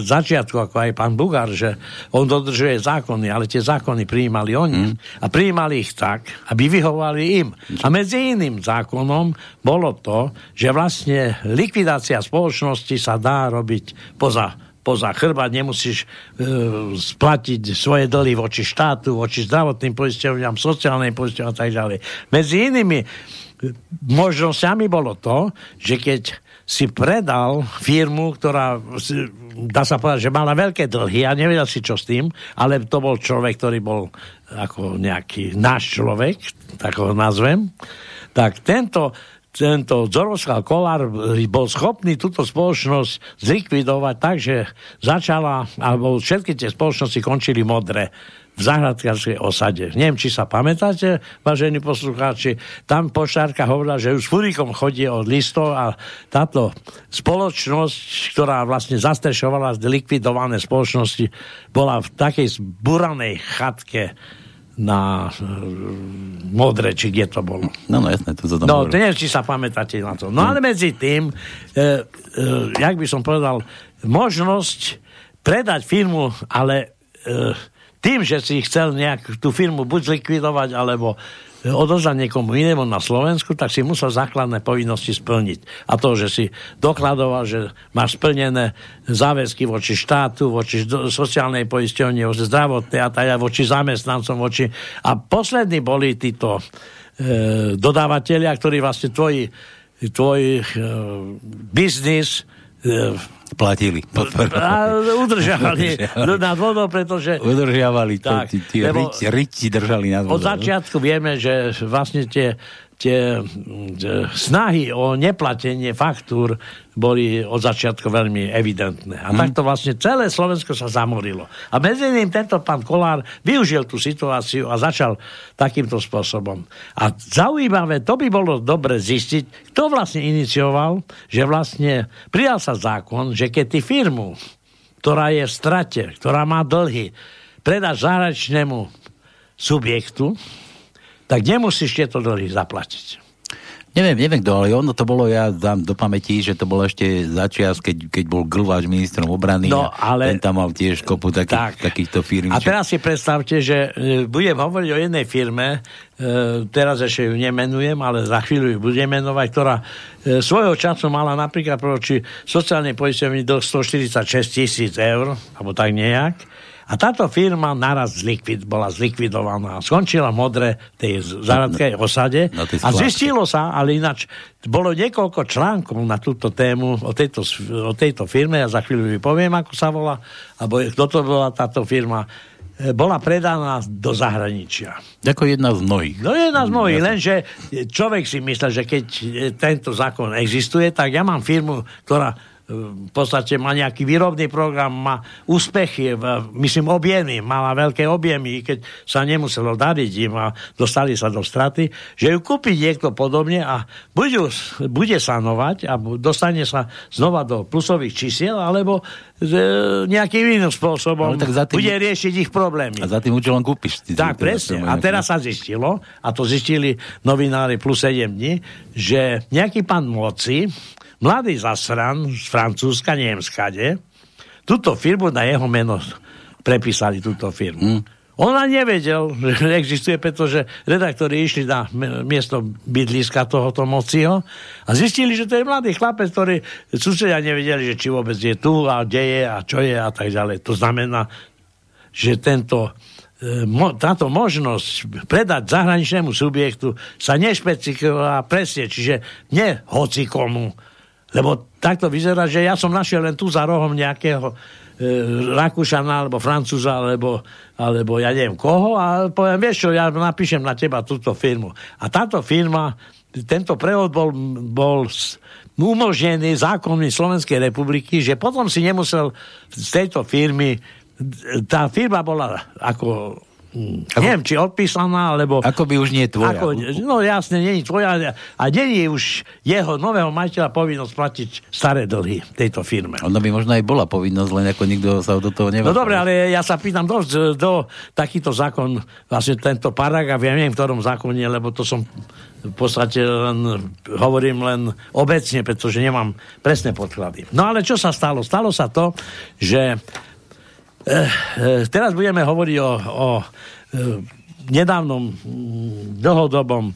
začiatku, ako aj pán Bugár, že on dodržuje zákony, ale tie zákony prijímali oni. Mm. A prijímali ich tak, aby vyhovali im. A medzi iným zákonom bolo to, že vlastne likvidácia spoločnosti sa dá robiť poza poza chrbát, nemusíš e, splatiť svoje dlhy voči štátu, voči zdravotným poisťovňam, sociálnej poisťovňam a tak ďalej. Medzi inými možnosťami bolo to, že keď si predal firmu, ktorá, dá sa povedať, že mala veľké dlhy a nevedel si čo s tým, ale to bol človek, ktorý bol ako nejaký náš človek, tak ho nazvem, tak tento tento Zoroslav Kolár bol schopný túto spoločnosť zlikvidovať tak, že začala, alebo všetky tie spoločnosti končili modre v zahradkárskej osade. Neviem, či sa pamätáte, vážení poslucháči, tam poštárka hovorila, že už furikom chodí od listov a táto spoločnosť, ktorá vlastne zastrešovala likvidované spoločnosti, bola v takej zburanej chatke na uh, modre, či kde to bolo.
No, no jasné, to
tam No, to neviem, či sa pamätáte na to. No, ale medzi tým, uh, uh, jak by som povedal, možnosť predať firmu, ale uh, tým, že si chcel nejak tú firmu buď zlikvidovať, alebo odozdať niekomu inému na Slovensku, tak si musel základné povinnosti splniť. A to, že si dokladoval, že máš splnené záväzky voči štátu, voči sociálnej poisťovni, voči zdravotnej a tak voči zamestnancom, voči... A poslední boli títo e, dodávateľia, ktorí vlastne tvoj, tvoj e, biznis
platili.
A udržiavali nad vodou, pretože...
Udržiavali, tak, tí, riti držali nad vodou.
Od začiatku vieme, že vlastne tie tie snahy o neplatenie faktúr boli od začiatku veľmi evidentné. A hmm. takto vlastne celé Slovensko sa zamorilo. A medzi iným tento pán Kolár využil tú situáciu a začal takýmto spôsobom. A zaujímavé, to by bolo dobre zistiť, kto vlastne inicioval, že vlastne prijal sa zákon, že keď ty firmu, ktorá je v strate, ktorá má dlhy, predáš zahraničnému subjektu, tak nemusíš tieto dlhy zaplatiť.
Neviem, neviem kto, ale ono to bolo, ja dám do pamäti, že to bolo ešte začias, keď, keď bol Glváč ministrom obrany no, ale... ten tam mal tiež kopu takých, tak. takýchto firm.
A teraz si predstavte, že e, budem hovoriť o jednej firme, e, teraz ešte ju nemenujem, ale za chvíľu ju budem menovať, ktorá e, svojho času mala napríklad proti sociálnej poisťovni dlh 146 tisíc eur, alebo tak nejak a táto firma naraz zlikvid, bola zlikvidovaná. Skončila modre tej záradkej osade a zistilo sa, ale ináč bolo niekoľko článkov na túto tému o tejto, o tejto firme, ja za chvíľu vypoviem, ako sa volá, alebo kto to bola táto firma e, bola predaná do zahraničia.
Ako jedna z mnohých.
No jedna z mnohých, lenže človek si myslí, že keď tento zákon existuje, tak ja mám firmu, ktorá v podstate má nejaký výrobný program, má úspechy, myslím objemy, mala veľké objemy, keď sa nemuselo dariť im a dostali sa do straty, že ju kúpi niekto podobne a buď bude sanovať a dostane sa znova do plusových čísiel, alebo e, nejakým iným spôsobom tak za tým, bude riešiť ich problémy.
A za tým účelom kúpiš.
Tak, presne. A teraz sa zistilo, a to zistili novinári plus 7 dní, že nejaký pán moci mladý zasran z Francúzska, neviem skade, túto firmu na jeho meno prepísali túto firmu. Mm. Ona nevedel, že existuje, pretože redaktori išli na miesto bydliska tohoto mociho a zistili, že to je mladý chlapec, ktorý susedia nevedeli, že či vôbec je tu a kde je a čo je a tak ďalej. To znamená, že tento mo, táto možnosť predať zahraničnému subjektu sa nešpecifikovala presne, čiže nie hoci komu. Lebo takto vyzerá, že ja som našiel len tu za rohom nejakého e, Rakúšana alebo Francúza alebo, alebo ja neviem koho a poviem, vieš čo, ja napíšem na teba túto firmu. A táto firma, tento prevod bol, bol umožnený zákonmi Slovenskej republiky, že potom si nemusel z tejto firmy tá firma bola ako ako, neviem, či odpísaná, alebo...
Ako by už nie je tvoja. Ako,
no jasne, nie je tvoja. A nie je už jeho nového majiteľa povinnosť platiť staré dlhy tejto firme.
Ono by možno aj bola povinnosť, len ako nikto sa do toho nevá.
No dobre, ale ja sa pýtam do, do takýto zákon, vlastne tento paragraf, ja neviem, v ktorom zákone, lebo to som v podstate len, hovorím len obecne, pretože nemám presné podklady. No ale čo sa stalo? Stalo sa to, že teraz budeme hovoriť o, o eh, nedávnom mm, dlhodobom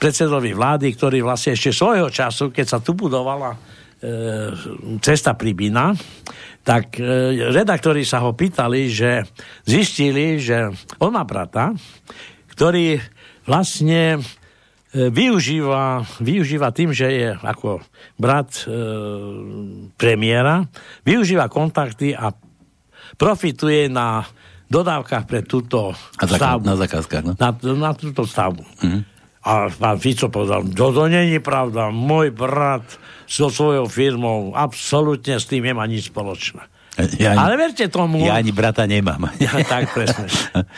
predsedovi vlády, ktorý vlastne ešte svojho času, keď sa tu budovala cesta Pribina, tak redaktori sa ho pýtali, že zistili, že on má brata, ktorý vlastne využíva, využíva tým, že je ako brat e, premiéra, využíva kontakty a profituje na dodávkach pre túto
a stavbu. Na zakázkach, no?
Na, na túto stavbu. Mm-hmm. A pán Fico povedal, to, to není pravda, môj brat so svojou firmou absolútne s tým nemá nič spoločné. Ja ani, Ale verte tomu...
Ja ani brata nemám.
Ja, tak presne.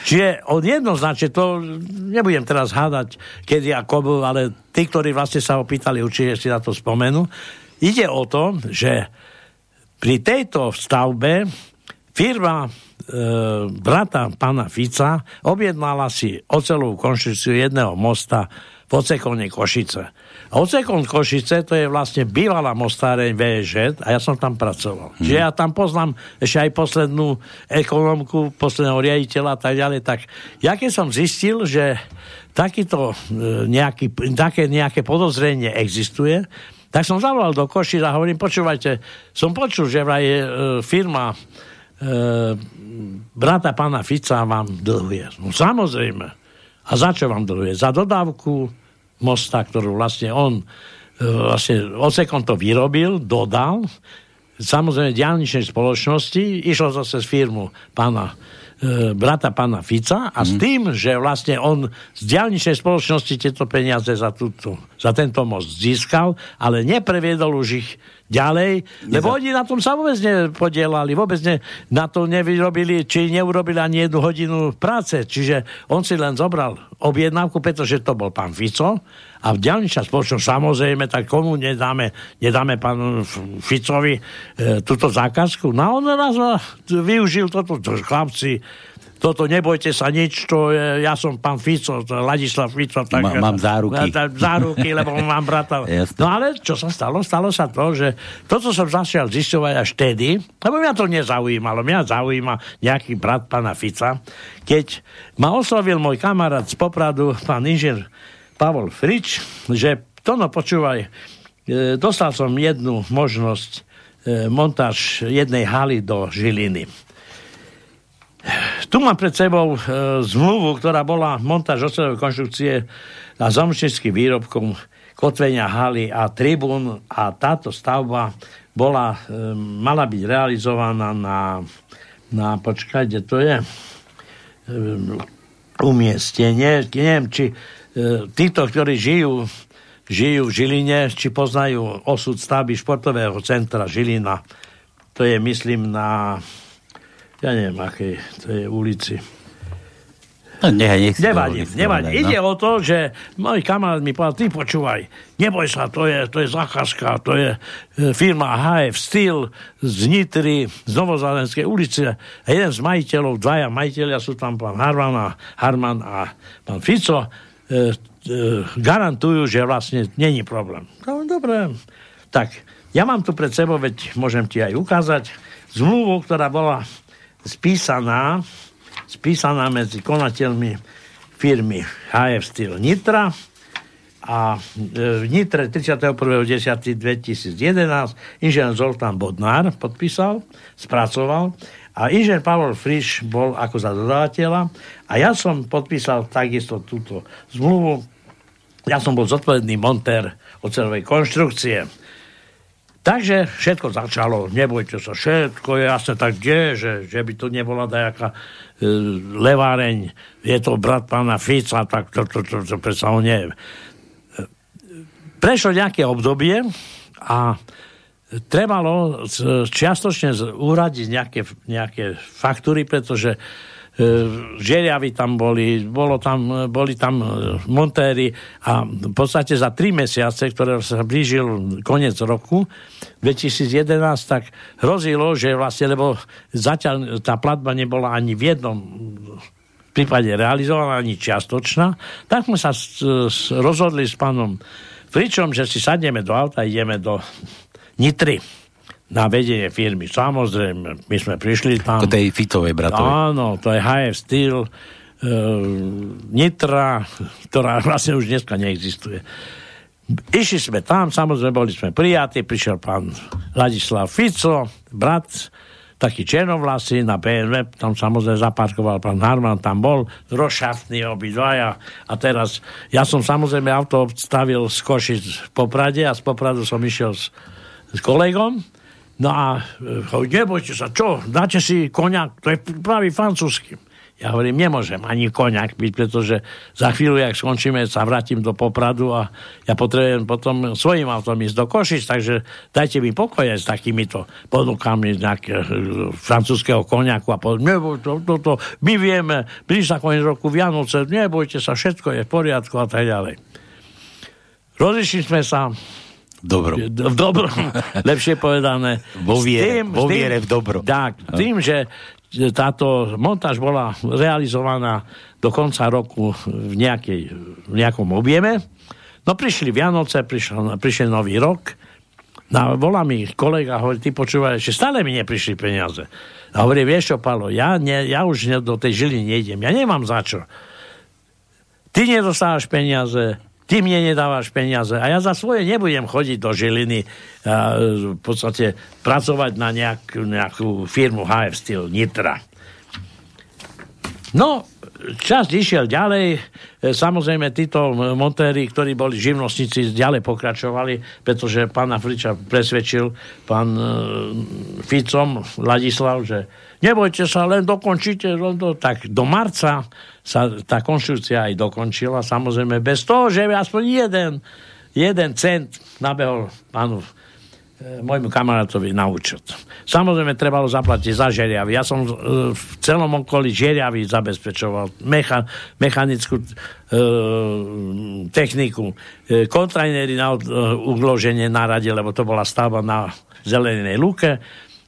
Čiže od jednoznačne, to nebudem teraz hádať, kedy a komu, ale tí, ktorí vlastne sa opýtali, určite si na to spomenú. Ide o to, že pri tejto stavbe Firma e, brata pána Fica objednala si ocelovú konštrukciu jedného mosta v Ocekone Košice. A Ocekon Košice to je vlastne bývalá mostáreň VŽ a ja som tam pracoval. Hmm. Čiže ja tam poznám ešte aj poslednú ekonomku, posledného riaditeľa a tak ďalej. Tak ja keď som zistil, že takýto e, nejaký, také nejaké podozrenie existuje, tak som zavolal do Košic a hovorím, počúvajte, som počul, že vraj je e, firma brata pána Fica vám dlhuje. No samozrejme. A za čo vám dlhuje? Za dodávku mosta, ktorú vlastne on e, vlastne ocekom to vyrobil, dodal, samozrejme diálničnej spoločnosti, išlo zase z firmu pána e, brata pána Fica a mm. s mhm. tým, že vlastne on z diálničnej spoločnosti tieto peniaze za, túto, za tento most získal, ale nepreviedol už ich ďalej, lebo oni na tom sa vôbec nepodielali, vôbec ne, na to nevyrobili, či neurobili ani jednu hodinu práce. Čiže on si len zobral objednávku, pretože to bol pán Fico a v ďalničná spoločnosť samozrejme, tak komu nedáme, nedáme pánu Ficovi e, túto zákazku. No a on raz využil toto, to, chlapci, toto nebojte sa nič, to je, ja som pán Fico, Ladislav Fico. Tak,
Ma, mám záruky.
Ja, záruky, lebo mám brata. no ale čo sa stalo? Stalo sa to, že toto som zašiel zisťovať až tedy, lebo mňa to nezaujímalo. Mňa zaujíma nejaký brat pána Fica, keď ma oslovil môj kamarát z Popradu, pán inžinier Pavol Frič, že to no počúvaj, e, dostal som jednu možnosť e, montáž jednej haly do Žiliny tu mám pred sebou e, zmluvu, ktorá bola montáž oceľovej konštrukcie a zamčnickým výrobkom kotvenia haly a tribún a táto stavba bola, e, mala byť realizovaná na, na počkajte, to je e, umiestnenie. Neviem, či e, títo, ktorí žijú žijú v Žiline, či poznajú osud stavby športového centra Žilina. To je, myslím, na ja neviem, akej to je ulici.
No, nechaj, nech
nevadí, nevadí. No. Ide o to, že môj kamarát mi povedal, ty počúvaj, neboj sa, to je, to je zakázka, to je e, firma HF Steel z Nitry, z Novozálenskej ulice. A jeden z majiteľov, dvaja majiteľia sú tam pán Harman a, Harman a pán Fico, e, e, garantujú, že vlastne není problém. No, dobre. Tak, ja mám tu pred sebou, veď môžem ti aj ukázať, zmluvu, ktorá bola spísaná, spísaná medzi konateľmi firmy HF Steel Nitra a e, v Nitre 31.10.2011 inžinier Zoltán Bodnár podpísal, spracoval A inžer Pavel Friš bol ako za dodávateľa a ja som podpísal takisto túto zmluvu. Ja som bol zodpovedný montér ocelovej konštrukcie. Takže všetko začalo, nebojte sa, všetko je jasné, tak kde, že, že by to nebola dajaká e, leváreň, je to brat pána Fica, tak to, to, to, to predsa on nie. Prešlo nejaké obdobie a trebalo čiastočne uradiť nejaké, nejaké faktúry, pretože E, žeriavy tam boli, bolo tam, boli tam e, montéry a v podstate za tri mesiace, ktoré sa blížil koniec roku 2011, tak hrozilo, že vlastne, lebo zatiaľ tá platba nebola ani v jednom prípade realizovaná, ani čiastočná, tak sme sa rozhodli s pánom Fričom, že si sadneme do auta a ideme do Nitry na vedenie firmy. Samozrejme, my sme prišli tam...
Ako tej Fitovej bratovej.
Áno, to je HF Steel, uh, Nitra, ktorá vlastne už dneska neexistuje. Išli sme tam, samozrejme boli sme prijatí, prišiel pán Ladislav Fico, brat, taký černovlasý na BMW, tam samozrejme zaparkoval pán Harman, tam bol, rozšaftný obidvaja a teraz, ja som samozrejme auto stavil z Košic v Poprade a z Popradu som išiel s, s kolegom No a e, nebojte sa, čo, dáte si koniak, to je pravý francúzsky. Ja hovorím, nemôžem ani koniak byť, pretože za chvíľu, jak skončíme, sa vrátim do Popradu a ja potrebujem potom svojim autom ísť do Košic, takže dajte mi pokoje s takýmito ponukami nejakého e, francúzského koniaku a povedať, nebojte, to, to, to, my vieme, blíž sa koniec roku Vianoce, nebojte sa, všetko je v poriadku a tak ďalej. Rozišli sme sa,
dobro.
V dobro, lepšie povedané.
Vo viere, tým, vo viere v dobro.
Tak, tým, že táto montáž bola realizovaná do konca roku v, nejakej, v nejakom objeme. No prišli Vianoce, prišiel, prišiel nový rok. No, volá mi kolega, hovorí, ty počúvaj, že stále mi neprišli peniaze. A hovorí, vieš čo, Palo, ja, ne, ja už ne, do tej žily nejdem, ja nemám za čo. Ty nedostávaš peniaze, ty mne nedávaš peniaze a ja za svoje nebudem chodiť do Žiliny a v podstate pracovať na nejak, nejakú firmu HF Steel Nitra. No, čas išiel ďalej. E, samozrejme, títo montéri, ktorí boli živnostníci, ďalej pokračovali, pretože pána Friča presvedčil pán e, Ficom, Ladislav, že nebojte sa, len dokončíte. Len do, tak do marca sa tá konštrukcia aj dokončila. Samozrejme, bez toho, že aspoň jeden, jeden cent nabehol pánu môjmu kamarátovi na účet. Samozrejme, trebalo zaplatiť za žeriavy. Ja som e, v celom okolí žeriavy zabezpečoval mecha, mechanickú e, techniku, e, kontrajnery na e, ugloženie na rade, lebo to bola stavba na zelenej lúke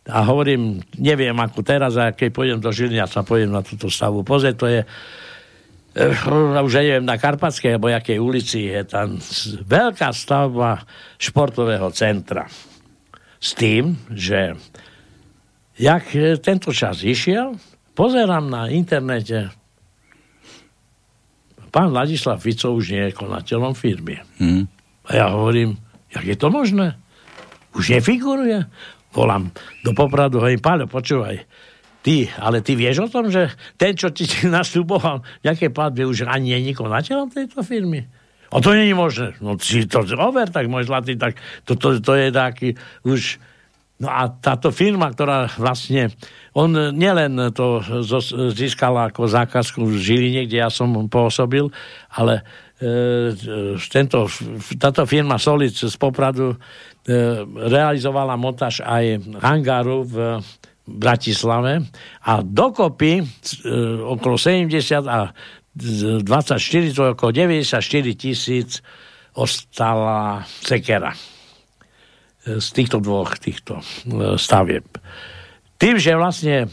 a hovorím, neviem ako teraz, a keď pôjdem do Žiliny, ja sa pôjdem na túto stavu pozrieť, to je eh, už neviem, na Karpatskej alebo jakej ulici je tam veľká stavba športového centra. S tým, že jak tento čas išiel, pozerám na internete, pán Ladislav Fico už nie je konateľom firmy. Mm. A ja hovorím, jak je to možné? Už nefiguruje volám do Popradu, hovorím, Páľo, počúvaj, ty, ale ty vieš o tom, že ten, čo ti nasľuboval nejaké platby, už ani nie je konateľom tejto firmy? A to nie je možné. No si to over, tak môj zlatý, tak to, to, to je taký už... No a táto firma, ktorá vlastne, on nielen to získala ako zákazku v Žiline, kde ja som pôsobil, ale e, tento, táto firma Solic z Popradu E, realizovala montáž aj hangáru v Bratislave a dokopy e, okolo 70 a 24, to je okolo 94 tisíc ostala sekera e, z týchto dvoch týchto stavieb. Tým, že vlastne e,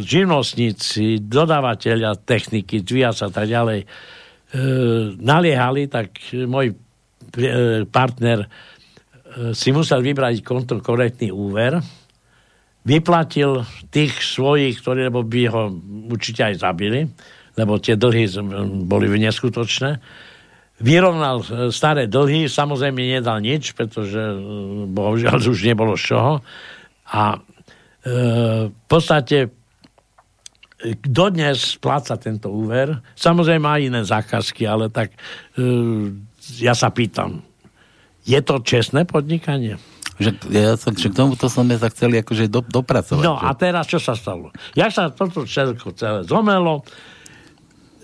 živnostníci, dodávateľia techniky, dvíjac a tak ďalej e, naliehali, tak môj e, partner si musel vybrať korektný úver, vyplatil tých svojich, ktorí by ho určite aj zabili, lebo tie dlhy boli neskutočné. Vyrovnal e, staré dlhy, samozrejme nedal nič, pretože e, bohužiaľ už nebolo z čoho. A v podstate dodnes spláca tento úver. Samozrejme má iné zákazky, ale tak uh, ja sa pýtam, je to čestné podnikanie?
Že, ja som, že k tomuto som sa chceli akože do, dopracovať.
No
že?
a teraz čo sa stalo? Ja sa toto všetko celé zomelo,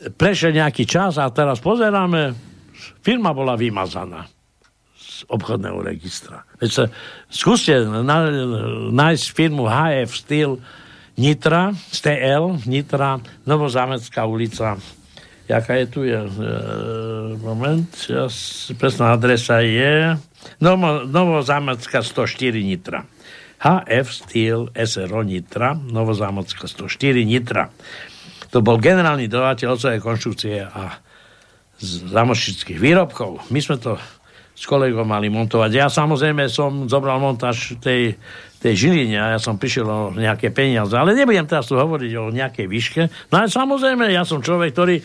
prešiel nejaký čas a teraz pozeráme, firma bola vymazaná z obchodného registra. Veď sa, skúste na, nájsť firmu HF Steel Nitra, STL, Nitra, Novozámecká ulica. Jaká je tu? Je, e, moment, ja, presná adresa je Novo, Novozámecká 104 Nitra. HF Steel SRO Nitra, Novozámocká 104 Nitra. To bol generálny dodateľ ocovej konštrukcie a zámočnických výrobkov. My sme to s kolegom mali montovať. Ja samozrejme som zobral montáž tej tej Žiline a ja som prišiel o nejaké peniaze. Ale nebudem teraz tu hovoriť o nejakej výške. No ale samozrejme, ja som človek, ktorý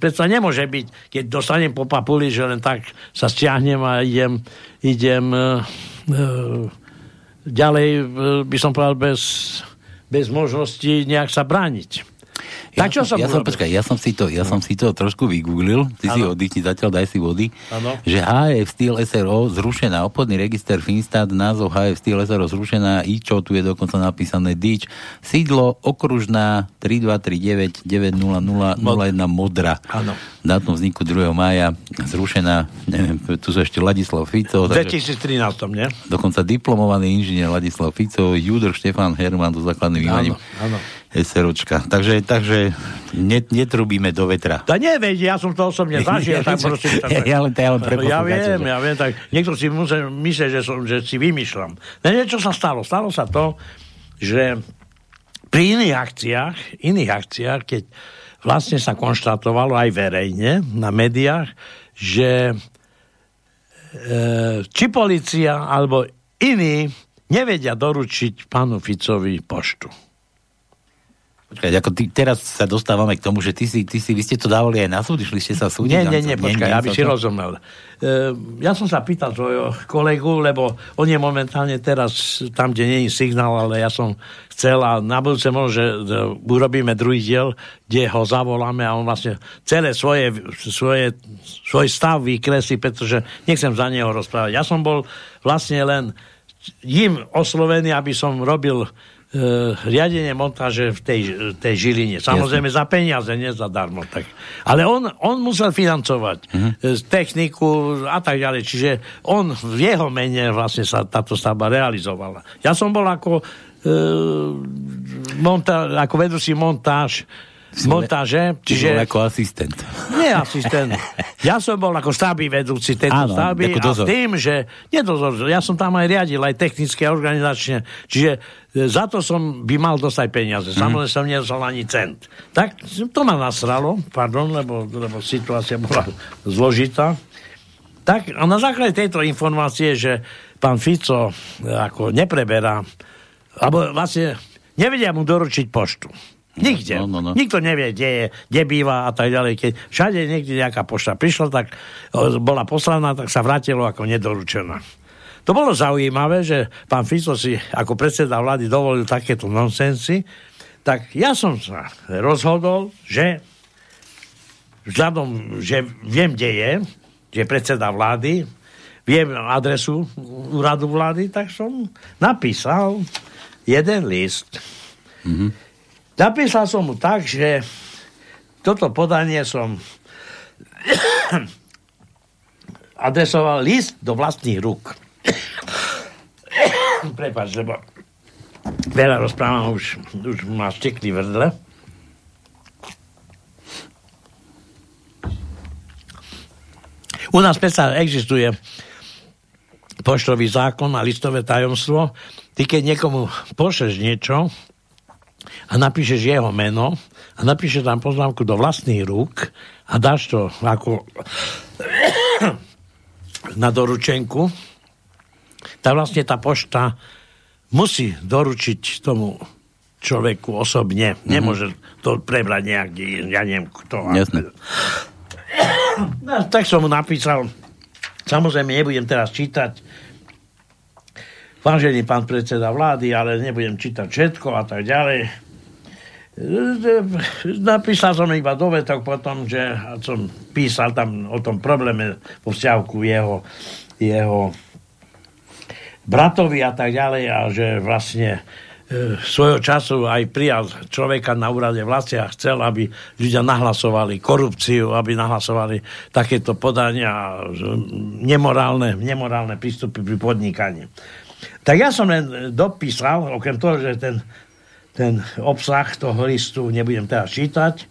predsa nemôže byť, keď dostanem po papuli, že len tak sa stiahnem a idem, idem uh, uh, ďalej, uh, by som povedal, bez, bez možnosti nejak sa brániť.
Tak čo som ja som, počkaj, ja som si to, ja no. som si to trošku vygooglil, ty ano. si oddychni, zatiaľ daj si vody, ano. že HF Steel SRO zrušená, obchodný register Finstat, názov HF Steel SRO zrušená, i čo tu je dokonca napísané DIČ, sídlo okružná 3239 900 01 Modra. Ano. Dátum vzniku 2. mája, zrušená, neviem, tu sú ešte Ladislav Fico.
V 2013, nie?
Dokonca diplomovaný inžinier Ladislav Fico, Judr Štefan Herman so základným vývaním. Áno, áno. SROčka. Takže, takže net, netrubíme do vetra.
Tak neveď, ja som to osobne zažil. tak prosím, tak,
ja len, ja, len
ja viem, ja viem, tak niekto si musí myslieť, že, som, že si vymýšľam. Ne, niečo sa stalo. Stalo sa to, že pri iných akciách, iných akciách, keď vlastne sa konštatovalo aj verejne na médiách, že e, či policia alebo iní nevedia doručiť pánu Ficovi poštu.
Počkaj, ako ty, teraz sa dostávame k tomu, že ty si, ty si, vy ste to dávali aj na súd, išli ste sa súdiť?
Nie, nie, nie, počkaj, aby si rozumel. E, ja som sa pýtal svojho kolegu, lebo on je momentálne teraz tam, kde nie je signál, ale ja som chcel a na budúce možno, že urobíme druhý diel, kde ho zavoláme a on vlastne celé svoje, svoje, svoj stav vykresí, pretože nechcem za neho rozprávať. Ja som bol vlastne len im oslovený, aby som robil riadenie montáže v tej, tej Žiline. Samozrejme Jasne. za peniaze, nie za darmo. Tak. Ale on, on musel financovať uh-huh. techniku a tak ďalej. Čiže on v jeho mene vlastne sa táto stavba realizovala. Ja som bol ako, uh, monta- ako vedúci montáž montáže.
Čiže... ako asistent.
Nie asistent. Ja som bol ako stavby vedúci tejto Áno, stavby a tým, že nedozor, ja som tam aj riadil, aj technicky a organizačne. Čiže e, za to som by mal dostať peniaze. Mm. Samozrejme som nedostal ani cent. Tak to ma nasralo, pardon, lebo, lebo situácia bola zložitá. Tak a na základe tejto informácie, že pán Fico e, ako nepreberá, alebo vlastne nevedia mu doručiť poštu Nikde. No, no, no. Nikto nevie, kde je, kde býva a tak ďalej. Keď všade niekde nejaká pošta prišla, tak bola poslaná, tak sa vrátilo ako nedoručená. To bolo zaujímavé, že pán Fico si ako predseda vlády dovolil takéto nonsensy, tak ja som sa rozhodol, že vzhľadom, že viem, kde je, že je predseda vlády, viem adresu úradu vlády, tak som napísal jeden list. Mm-hmm Napísal som mu tak, že toto podanie som adresoval list do vlastných rúk. Prepač, lebo veľa rozprávam, už, už má stekli vrdle. U nás predsa existuje poštový zákon a listové tajomstvo. Ty keď niekomu pošleš niečo, a napíšeš jeho meno a napíšeš tam poznámku do vlastných rúk a dáš to ako na doručenku, tak vlastne tá pošta musí doručiť tomu človeku osobne. Mm-hmm. Nemôže to prebrať nejaký, ja neviem kto. Jasne. No, tak som mu napísal, samozrejme nebudem teraz čítať, vážený pán predseda vlády, ale nebudem čítať všetko a tak ďalej. Napísal som iba dovetok potom, že som písal tam o tom probléme po vzťahu jeho, jeho bratovi a tak ďalej a že vlastne E, svojho času aj prijal človeka na úrade vlasti a chcel, aby ľudia nahlasovali korupciu, aby nahlasovali takéto podania, nemorálne, nemorálne prístupy pri podnikaní. Tak ja som len dopísal, okrem toho, že ten, ten obsah toho listu nebudem teraz čítať,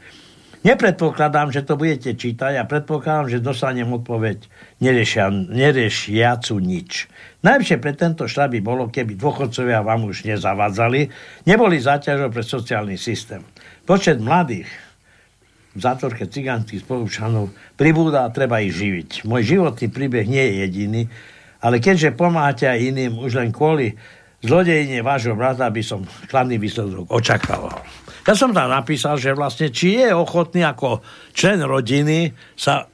Nepredpokladám, že to budete čítať a predpokladám, že dostanem odpoveď nerešia, nerešiacu nič. Najlepšie pre tento štát by bolo, keby dôchodcovia vám už nezavádzali, neboli záťažou pre sociálny systém. Počet mladých v zátvorke cigánskych spolučanov pribúda a treba ich živiť. Môj životný príbeh nie je jediný, ale keďže pomáhate aj iným, už len kvôli zlodejine vášho brata by som kladný výsledok očakával. Ja som tam napísal, že vlastne či je ochotný ako člen rodiny sa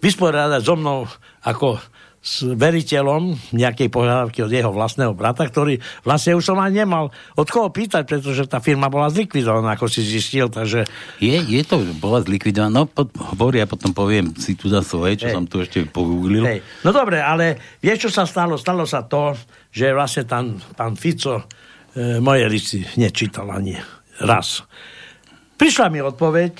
vysporiadať so mnou ako s veriteľom nejakej pohľadavky od jeho vlastného brata, ktorý vlastne už som aj nemal od koho pýtať, pretože tá firma bola zlikvidovaná, ako si zistil, takže...
Je, je to, bola zlikvidovaná, no po, hovorí, ja potom poviem si tu za svoje, čo hey. som tu ešte pogooglil. Hey.
No dobre, ale vieš, čo sa stalo? Stalo sa to, že vlastne tam, pán Fico e, moje listy nečítal ani raz. Prišla mi odpoveď,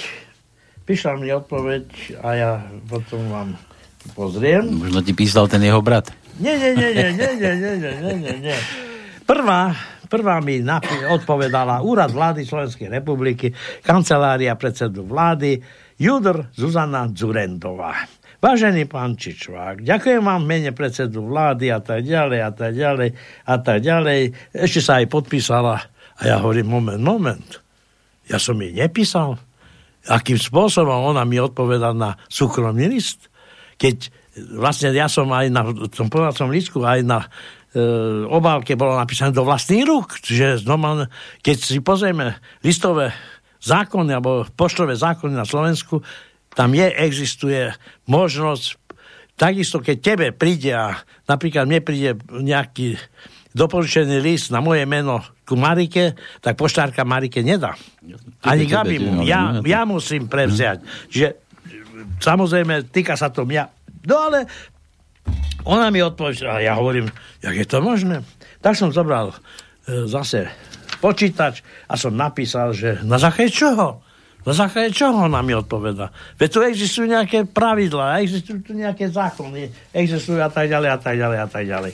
prišla mi odpoveď a ja potom vám pozriem.
Možno ti písal ten jeho brat.
Nie, nie, nie, nie, nie, nie, nie, nie, nie, nie. Prvá, prvá mi napi- odpovedala Úrad vlády Slovenskej republiky, kancelária predsedu vlády, Judr Zuzana Dzurendová. Vážený pán Čičvák, ďakujem vám v mene predsedu vlády a tak ďalej a tak ďalej a tak ďalej. Ešte sa aj podpísala a ja hovorím, moment, moment. Ja som jej nepísal. Akým spôsobom ona mi odpovedala na súkromný list? Keď vlastne ja som aj na tom povedacom lístku, aj na e, obálke bolo napísané do vlastných rúk. Čiže znova, keď si pozrieme listové zákony alebo poštové zákony na Slovensku, tam je, existuje možnosť, takisto keď tebe príde a napríklad mne príde nejaký doporučený list na moje meno ku Marike, tak poštárka Marike nedá. Ani Gabi mu. Ja, ja musím prevziať. Čiže samozrejme, týka sa to mňa. No ale ona mi odpovedala, ja hovorím, jak je to možné? Tak som zobral e, zase počítač a som napísal, že na základe čoho? Na základe čoho ona mi odpoveda? Veď tu existujú nejaké pravidlá, existujú tu nejaké zákony, existujú a tak ďalej, a tak ďalej, a tak ďalej.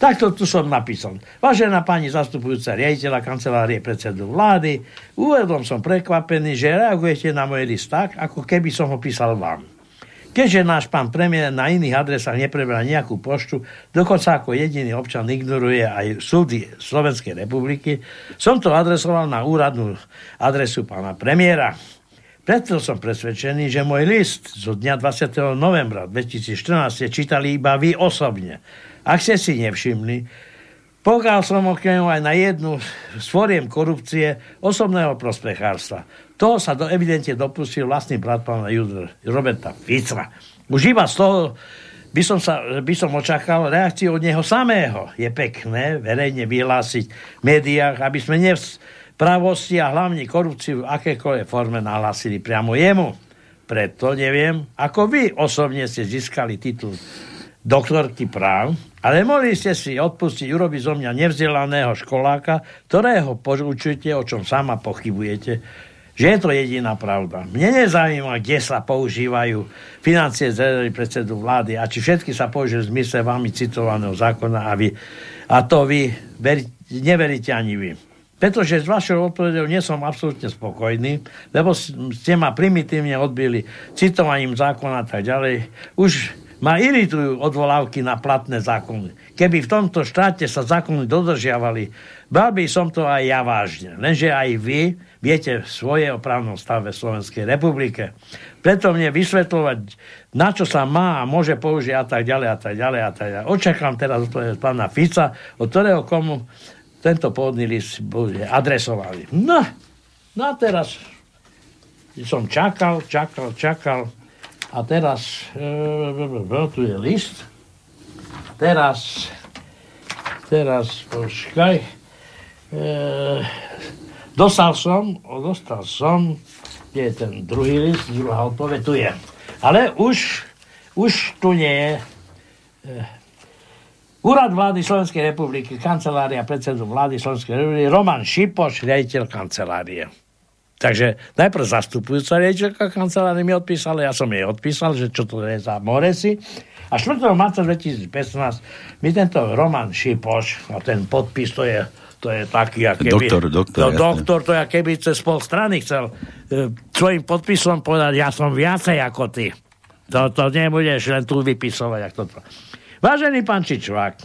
Takto tu som napísal. Vážená pani zastupujúca riaditeľa kancelárie predsedu vlády, úvedom som prekvapený, že reagujete na môj list tak, ako keby som ho písal vám. Keďže náš pán premiér na iných adresách nepreberá nejakú poštu, dokonca ako jediný občan ignoruje aj súdy Slovenskej republiky, som to adresoval na úradnú adresu pána premiéra. Preto som presvedčený, že môj list zo dňa 20. novembra 2014 čítali iba vy osobne. Ak ste si nevšimli, Pokal som okrem aj na jednu z foriem korupcie osobného prospechárstva. To sa do, evidentne dopustil vlastný brat pána Judr, Roberta Fica. Už iba z toho by som, sa, by som očakal reakciu od neho samého. Je pekné verejne vyhlásiť v médiách, aby sme pravosti a hlavne korupciu v akékoľvek forme nahlásili priamo jemu. Preto neviem, ako vy osobne ste získali titul doktorky práv, ale mohli ste si odpustiť urobiť zo mňa nevzdelaného školáka, ktorého počujete, o čom sama pochybujete, že je to jediná pravda. Mne nezaujíma, kde sa používajú financie z predsedu vlády a či všetky sa použijú v zmysle vami citovaného zákona a, vy, a to vy veri, neveríte ani vy. Pretože s vašou odpovedou nie som absolútne spokojný, lebo ste ma primitívne odbili citovaním zákona a tak ďalej. Už ma iritujú odvolávky na platné zákony. Keby v tomto štáte sa zákony dodržiavali, bral by som to aj ja vážne. Lenže aj vy viete svoje o právnom stave Slovenskej republike. Preto mne vysvetľovať, na čo sa má a môže použiť a tak ďalej a tak ďalej a tak ďalej. Očakám teraz od pána Fica, od ktorého komu tento pôvodný list bude adresovali. No, no a teraz som čakal, čakal, čakal a teraz, e, tu je list. Teraz teraz počkaj. E, dostal som, dostal som, kde je ten druhý list, druhá odpoveď, tu je. Ale už, už tu nie je. E, Úrad vlády Slovenskej republiky, kancelária predsedu vlády Slovenskej republiky, Roman Šipoš, riaditeľ kancelárie. Takže najprv zastupujúca riaditeľka kancelárie mi odpísala, ja som jej odpísal, že čo to je za Moresi. A 4. marca 2015 mi tento Roman Šipoš, a ten podpis to je to je taký, keby...
Doktor, doktor,
no, doktor, to je, keby cez pol strany chcel e, svojim podpisom povedať, ja som viacej ako ty. To, to nebudeš len tu vypisovať, ako toto. Vážený pán Čičvák,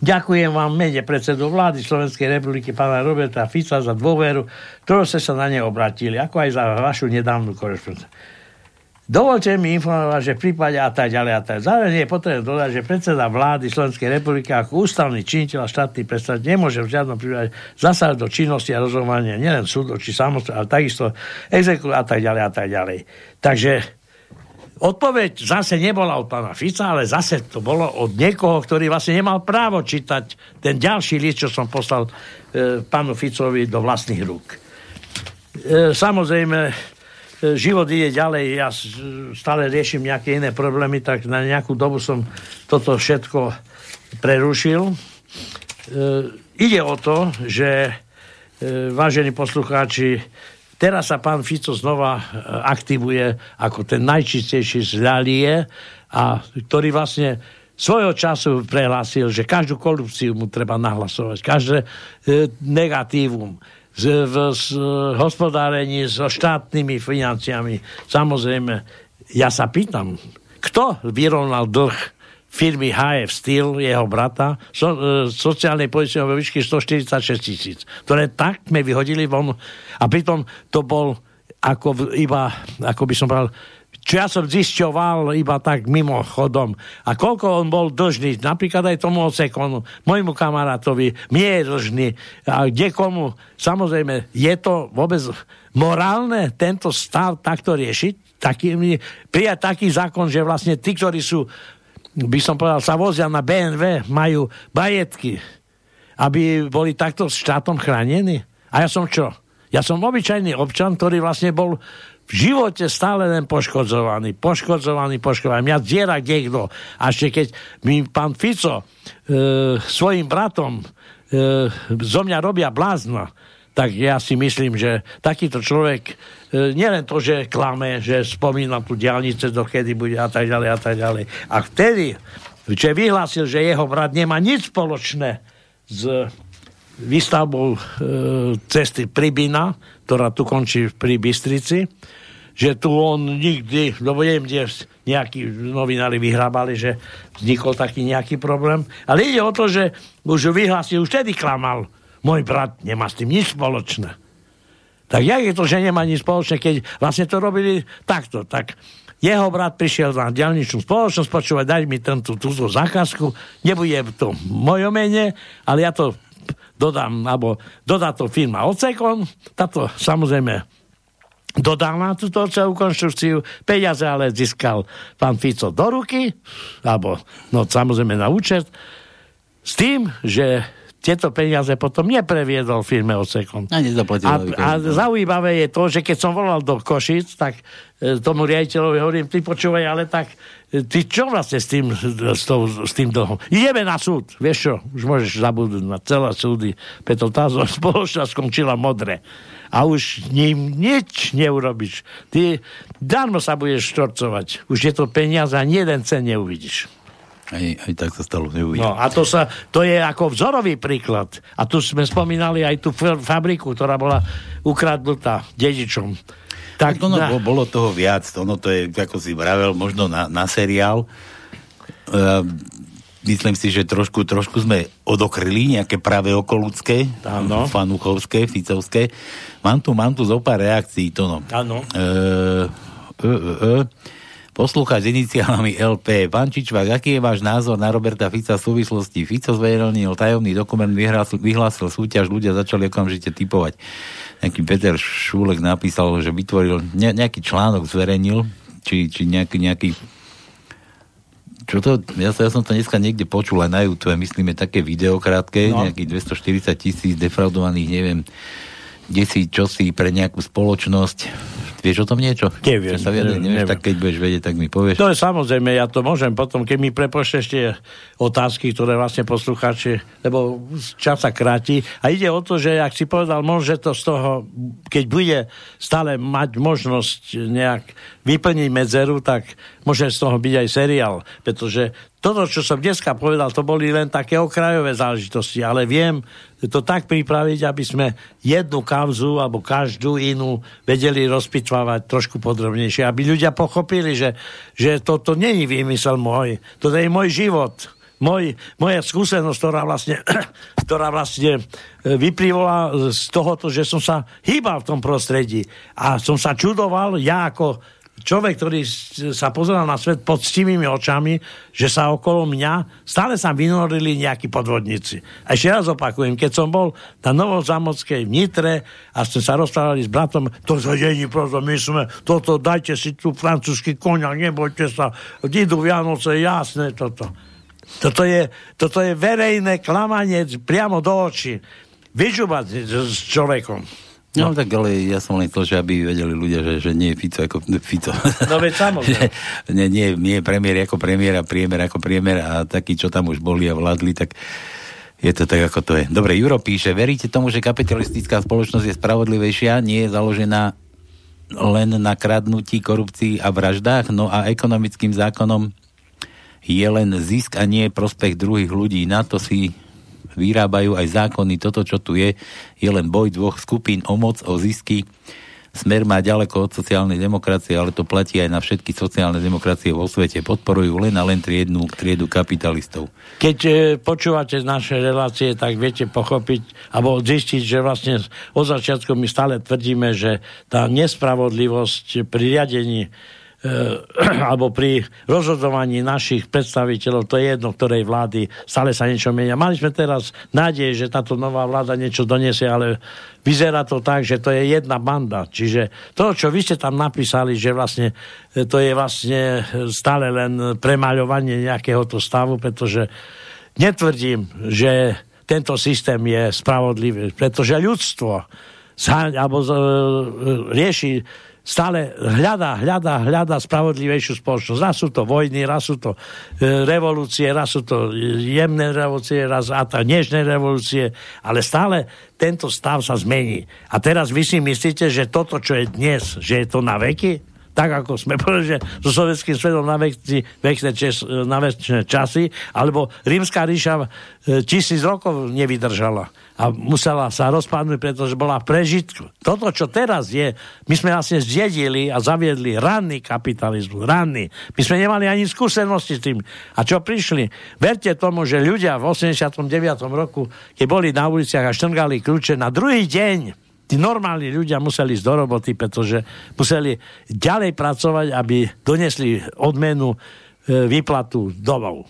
ďakujem vám mene predsedu vlády Slovenskej republiky pána Roberta Fica za dôveru, ktorú ste sa na ne obratili, ako aj za vašu nedávnu korešpondenciu. Dovolte mi informovať, že v prípade a tak ďalej a tak Zároveň je potrebné dodať, že predseda vlády Slovenskej republiky ako ústavný činiteľ a štátny predstav nemôže v žiadnom prípade zasahovať do činnosti a rozhodovania nielen súdov či samostatne, ale takisto exekúť a tak ďalej a tak ďalej. Takže Odpoveď zase nebola od pána Fica, ale zase to bolo od niekoho, ktorý vlastne nemal právo čítať ten ďalší list, čo som poslal e, pánu Ficovi do vlastných rúk. E, samozrejme, e, život ide ďalej, ja stále riešim nejaké iné problémy, tak na nejakú dobu som toto všetko prerušil. E, ide o to, že e, vážení poslucháči, Teraz sa pán Fico znova e, aktivuje ako ten najčistejší z ľalie, a ktorý vlastne svojho času prehlásil, že každú korupciu mu treba nahlasovať, každé e, negatívum z, v z, hospodárení so štátnymi financiami. Samozrejme, ja sa pýtam, kto vyrovnal dlh firmy HF Steel, jeho brata, so, e, sociálnej poistenia vo výšky 146 tisíc, ktoré tak sme vyhodili von. A pritom to bol ako iba, ako by som povedal, čo ja som zisťoval iba tak mimochodom. A koľko on bol dlžný, napríklad aj tomu ocekonu, môjmu kamarátovi, mne je dlžný, a kde komu. Samozrejme, je to vôbec morálne tento stav takto riešiť? Taký, prijať taký zákon, že vlastne tí, ktorí sú by som povedal, sa vozia na BNV, majú bajetky, aby boli takto štátom chránení. A ja som čo? Ja som obyčajný občan, ktorý vlastne bol v živote stále len poškodzovaný, poškodzovaný, poškodzovaný. Mňa zdiera kto. A ešte keď mi pán Fico e, svojim bratom e, zo mňa robia blázna, tak ja si myslím, že takýto človek e, nielen to, že klame, že spomína tu diálnice, dokedy bude a tak ďalej a tak ďalej. A vtedy, že vyhlásil, že jeho brat nemá nič spoločné s výstavbou e, cesty Pribina, ktorá tu končí pri Bystrici, že tu on nikdy, lebo neviem, kde nejakí novinári vyhrábali, že vznikol taký nejaký problém. Ale ide o to, že už vyhlásil, už vtedy klamal, môj brat nemá s tým nič spoločné. Tak jak je to, že nemá nič spoločné, keď vlastne to robili takto, tak jeho brat prišiel na ďalničnú spoločnosť, počúvať, daj mi tento, túto zákazku, nebude to v mojom mene, ale ja to dodám, alebo dodá to firma Ocekon, táto samozrejme dodal na túto celú konštrukciu, peniaze ale získal pán Fico do ruky, alebo no samozrejme na účet, s tým, že tieto peniaze potom nepreviedol firme Osekon.
A,
a, a zaujímavé je to, že keď som volal do Košic, tak e, tomu riaditeľovi hovorím, ty počúvaj, ale tak e, ty čo vlastne s tým, s, to, s tým dlhom? Ideme na súd. Vieš čo, už môžeš zabudnúť na celé súdy, preto tá spoločnosť skončila modre. A už ním nič neurobiš. Ty darmo sa budeš štorcovať. Už je to peniaze a jeden cen neuvidíš.
Aj, aj tak sa stalo, neuvidím.
No a to, sa, to je ako vzorový príklad. A tu sme spomínali aj tú fabriku, ktorá bola ukradnutá dedičom.
Tak, tak ono na... bolo toho viac. Ono to je, ako si vravel, možno na, na seriál. Uh, myslím si, že trošku, trošku sme odokryli nejaké práve okoludské, fanuchovské, ficovské. Mám tu, mám tu zo pár reakcií, to no.
Áno.
Uh, uh, uh, uh poslúchať s iniciálami LP. Pán Čičvák, aký je váš názor na Roberta Fica v súvislosti? Fico zverejnil tajomný dokument, vyhlásil, vyhlásil súťaž, ľudia začali okamžite typovať. Nejaký Peter Šúlek napísal, že vytvoril ne, nejaký článok, zverejnil, či, či nejaký, nejaký čo to, ja, ja som to dneska niekde počul aj na YouTube, myslíme také video krátke, no. nejakých 240 tisíc defraudovaných, neviem, kde si, čo si pre nejakú spoločnosť Vieš o tom niečo?
Neviem.
Sa neviem, neviem. Tak keď budeš vedieť, tak mi povieš.
To je samozrejme, ja to môžem potom, keď mi prepošleš tie otázky, ktoré vlastne poslucháči, lebo čas sa kráti. A ide o to, že ak si povedal, môže to z toho, keď bude stále mať možnosť nejak vyplniť medzeru, tak môže z toho byť aj seriál. Pretože toto, čo som dneska povedal, to boli len také okrajové záležitosti, ale viem to tak pripraviť, aby sme jednu kauzu alebo každú inú vedeli rozpitvávať trošku podrobnejšie, aby ľudia pochopili, že, že toto není výmysel môj, toto je môj život. Môj, moja skúsenosť, ktorá vlastne, ktorá vlastne e, vyplývala z tohoto, že som sa hýbal v tom prostredí a som sa čudoval, ja ako človek, ktorý sa pozeral na svet poctivými očami, že sa okolo mňa stále sa vynorili nejakí podvodníci. A ešte raz opakujem, keď som bol na Novozamockej vnitre a sme sa rozprávali s bratom, to sa není prosto, my sme, toto, dajte si tu francúzsky konia, nebojte sa, idú Vianoce, jasné, toto. Toto je, toto je verejné klamanie priamo do očí. Vyžubať s človekom.
No, no tak ale ja som len chcel, že aby vedeli ľudia, že, že nie je Fico ako Fico.
No veď samozrejme.
nie, nie, nie je premiér ako premiér a priemer ako priemer a takí, čo tam už boli a vládli, tak je to tak, ako to je. Dobre, Juro píše, veríte tomu, že kapitalistická spoločnosť je spravodlivejšia, nie je založená len na kradnutí, korupcii a vraždách, no a ekonomickým zákonom je len zisk a nie prospech druhých ľudí. Na to si vyrábajú aj zákony. Toto, čo tu je, je len boj dvoch skupín o moc, o zisky. Smer má ďaleko od sociálnej demokracie, ale to platí aj na všetky sociálne demokracie vo svete. Podporujú len a len triednu, triedu kapitalistov.
Keď e, počúvate naše relácie, tak viete pochopiť alebo zistiť, že vlastne od začiatku my stále tvrdíme, že tá nespravodlivosť pri riadení alebo pri rozhodovaní našich predstaviteľov, to je jedno, ktorej vlády, stále sa niečo menia. Mali sme teraz nádej, že táto nová vláda niečo donesie, ale vyzerá to tak, že to je jedna banda. Čiže to, čo vy ste tam napísali, že vlastne eh, to je vlastne stále len premaľovanie nejakého to stavu, pretože netvrdím, že tento systém je spravodlivý, pretože ľudstvo sa, alebo, uh, rieši stále hľadá, hľadá, hľadá spravodlivejšiu spoločnosť. Raz sú to vojny, raz sú to e, revolúcie, raz sú to jemné revolúcie, raz a tá nežné revolúcie, ale stále tento stav sa zmení. A teraz vy si myslíte, že toto, čo je dnes, že je to na veky? Tak ako sme povedali, že so sovietským svetom na, vekci, vekne časy, alebo rímska ríša e, tisíc rokov nevydržala a musela sa rozpadnúť, pretože bola prežitku. Toto, čo teraz je, my sme vlastne zdedili a zaviedli ranný kapitalizmus, ranný. My sme nemali ani skúsenosti s tým. A čo prišli? Verte tomu, že ľudia v 89. roku, keď boli na uliciach a štrngali kľúče, na druhý deň tí normálni ľudia museli ísť do roboty, pretože museli ďalej pracovať, aby donesli odmenu, e, výplatu domov.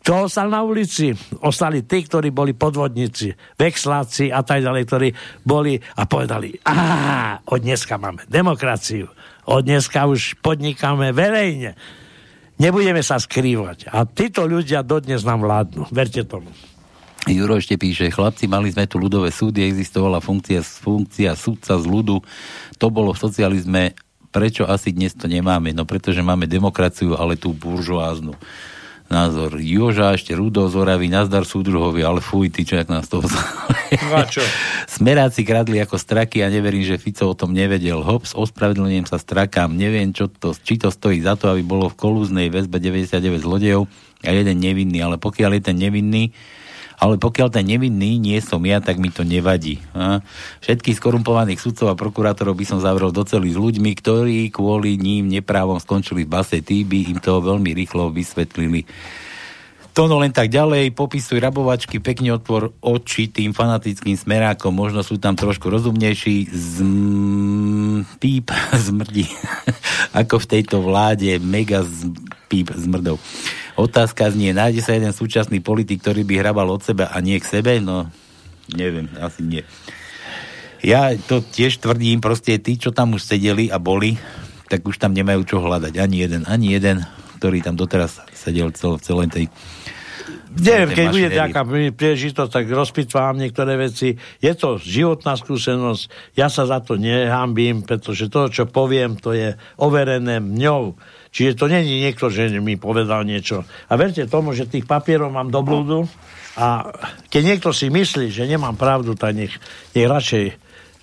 Kto ostal na ulici? Ostali tí, ktorí boli podvodníci, vexláci a tak ďalej, ktorí boli a povedali, aha, od dneska máme demokraciu, od dneska už podnikáme verejne. Nebudeme sa skrývať. A títo ľudia dodnes nám vládnu. Verte tomu.
Juro ešte píše, chlapci, mali sme tu ľudové súdy, existovala funkcia, funkcia súdca z ľudu, to bolo v socializme, prečo asi dnes to nemáme? No pretože máme demokraciu, ale tú buržoáznu. Názor Joža, ešte Rudo z Oravy, nazdar súdruhovi, ale fuj, ty čo, jak nás to
no čo?
Smeráci kradli ako straky a neverím, že Fico o tom nevedel. Hops, ospravedlňujem sa strakám, neviem, čo to, či to stojí za to, aby bolo v kolúznej väzbe 99 zlodejov a jeden nevinný, ale pokiaľ je ten nevinný, ale pokiaľ ten nevinný nie som ja, tak mi to nevadí. A všetkých skorumpovaných sudcov a prokurátorov by som zavrel do celých s ľuďmi, ktorí kvôli ním neprávom skončili v base, tí by im to veľmi rýchlo vysvetlili. To no len tak ďalej, popisuj rabovačky, pekne otvor oči tým fanatickým smerákom, možno sú tam trošku rozumnejší, zm... píp zmrdí, ako v tejto vláde, mega z... píp zmrdov. Otázka znie, nájde sa jeden súčasný politik, ktorý by hrabal od seba a nie k sebe? No, neviem, asi nie. Ja to tiež tvrdím, proste tí, čo tam už sedeli a boli, tak už tam nemajú čo hľadať. Ani jeden, ani jeden. ktorý tam doteraz sedel cel, v celej tej
Neviem, keď bude nejaká príležitosť, tak rozpitvávam niektoré veci. Je to životná skúsenosť, ja sa za to nehambím, pretože to, čo poviem, to je overené mňou. Čiže to není niekto, že mi povedal niečo. A verte tomu, že tých papierov mám do blúdu a keď niekto si myslí, že nemám pravdu, tak nech, nech radšej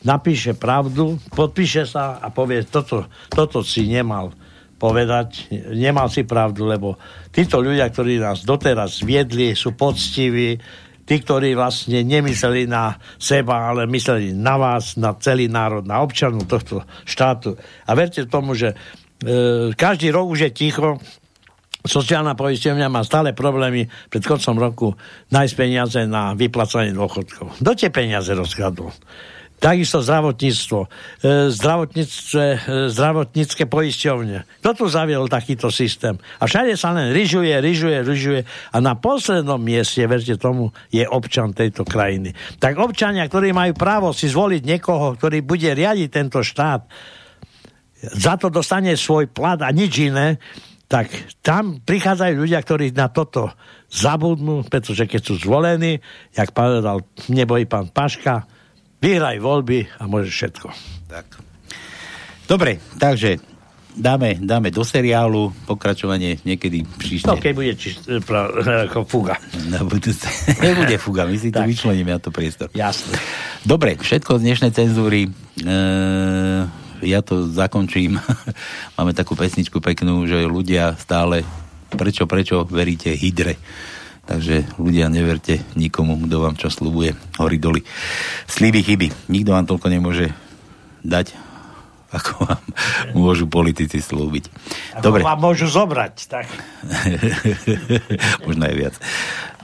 napíše pravdu, podpíše sa a povie, toto, toto si nemal povedať, nemal si pravdu, lebo títo ľudia, ktorí nás doteraz viedli, sú poctiví, tí, ktorí vlastne nemysleli na seba, ale mysleli na vás, na celý národ, na občanov tohto štátu. A verte tomu, že každý rok už je ticho, sociálna poisťovňa má stále problémy pred koncom roku nájsť peniaze na vyplacanie dôchodkov. Do tie peniaze rozkladol? Takisto zdravotníctvo, e, zdravotníctve, e, zdravotnícke poisťovne. Kto tu zaviel takýto systém? A všade sa len ryžuje, ryžuje, ryžuje a na poslednom mieste, verte tomu, je občan tejto krajiny. Tak občania, ktorí majú právo si zvoliť niekoho, ktorý bude riadiť tento štát, za to dostane svoj plat a nič iné, tak tam prichádzajú ľudia, ktorí na toto zabudnú, pretože keď sú zvolení, jak povedal neboj pán Paška, vyhraj voľby a môžeš všetko.
Tak. Dobre, takže dáme, dáme do seriálu pokračovanie niekedy príšte.
No, keď bude čist, pra, ako fuga.
Na budúce. Nebude fuga, my si to vyčleníme na to priestor.
Jasne.
Dobre, všetko z dnešnej cenzúry. E, ja to zakončím. Máme takú pesničku peknú, že ľudia stále prečo, prečo veríte hydre. Takže ľudia, neverte nikomu, kto vám čo slúbuje. Hory doli. Slíby chyby. Nikto vám toľko nemôže dať, ako vám môžu politici slúbiť.
Ako Dobre. vám môžu zobrať, tak.
Možno aj viac.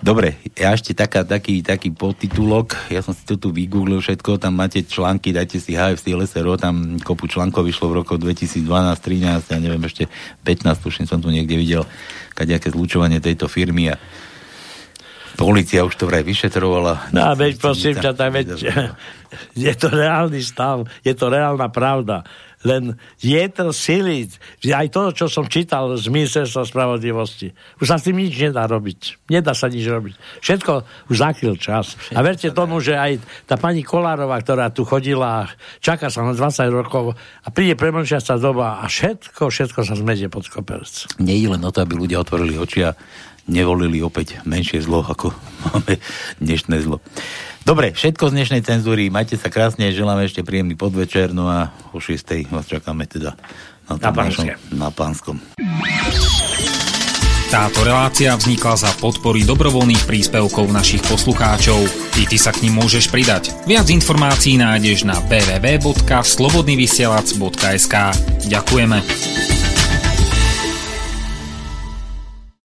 Dobre, ja ešte taká, taký, taký podtitulok, ja som si to tu vygooglil všetko, tam máte články, dajte si HFC LSRO, tam kopu článkov vyšlo v roku 2012, 13, ja neviem, ešte 15, tuším som tu niekde videl, kadejaké zlučovanie tejto firmy a Polícia už to vraj vyšetrovala.
No, veď prosím ťa, tak veď, je to reálny stav, je to reálna pravda. Len je to sily, aj to, čo som čítal z ministerstva spravodlivosti. Už sa s tým nič nedá robiť. Nedá sa nič robiť. Všetko už zakryl čas. Všetko a verte tomu, že aj tá pani Kolárová, ktorá tu chodila, čaká sa na 20 rokov a príde premlčiaca doba a všetko, všetko sa zmedie pod koperec.
Nie je len o to, aby ľudia otvorili oči a nevolili opäť menšie zlo, ako máme dnešné zlo. Dobre, všetko z dnešnej cenzúry. Majte sa krásne, želáme ešte príjemný podvečer, no a o 6. vás čakáme teda na, na, našom, na Pánskom.
Táto relácia vznikla za podpory dobrovoľných príspevkov našich poslucháčov. I ty sa k ním môžeš pridať. Viac informácií nájdeš na www.slobodnyvysielac.sk Ďakujeme.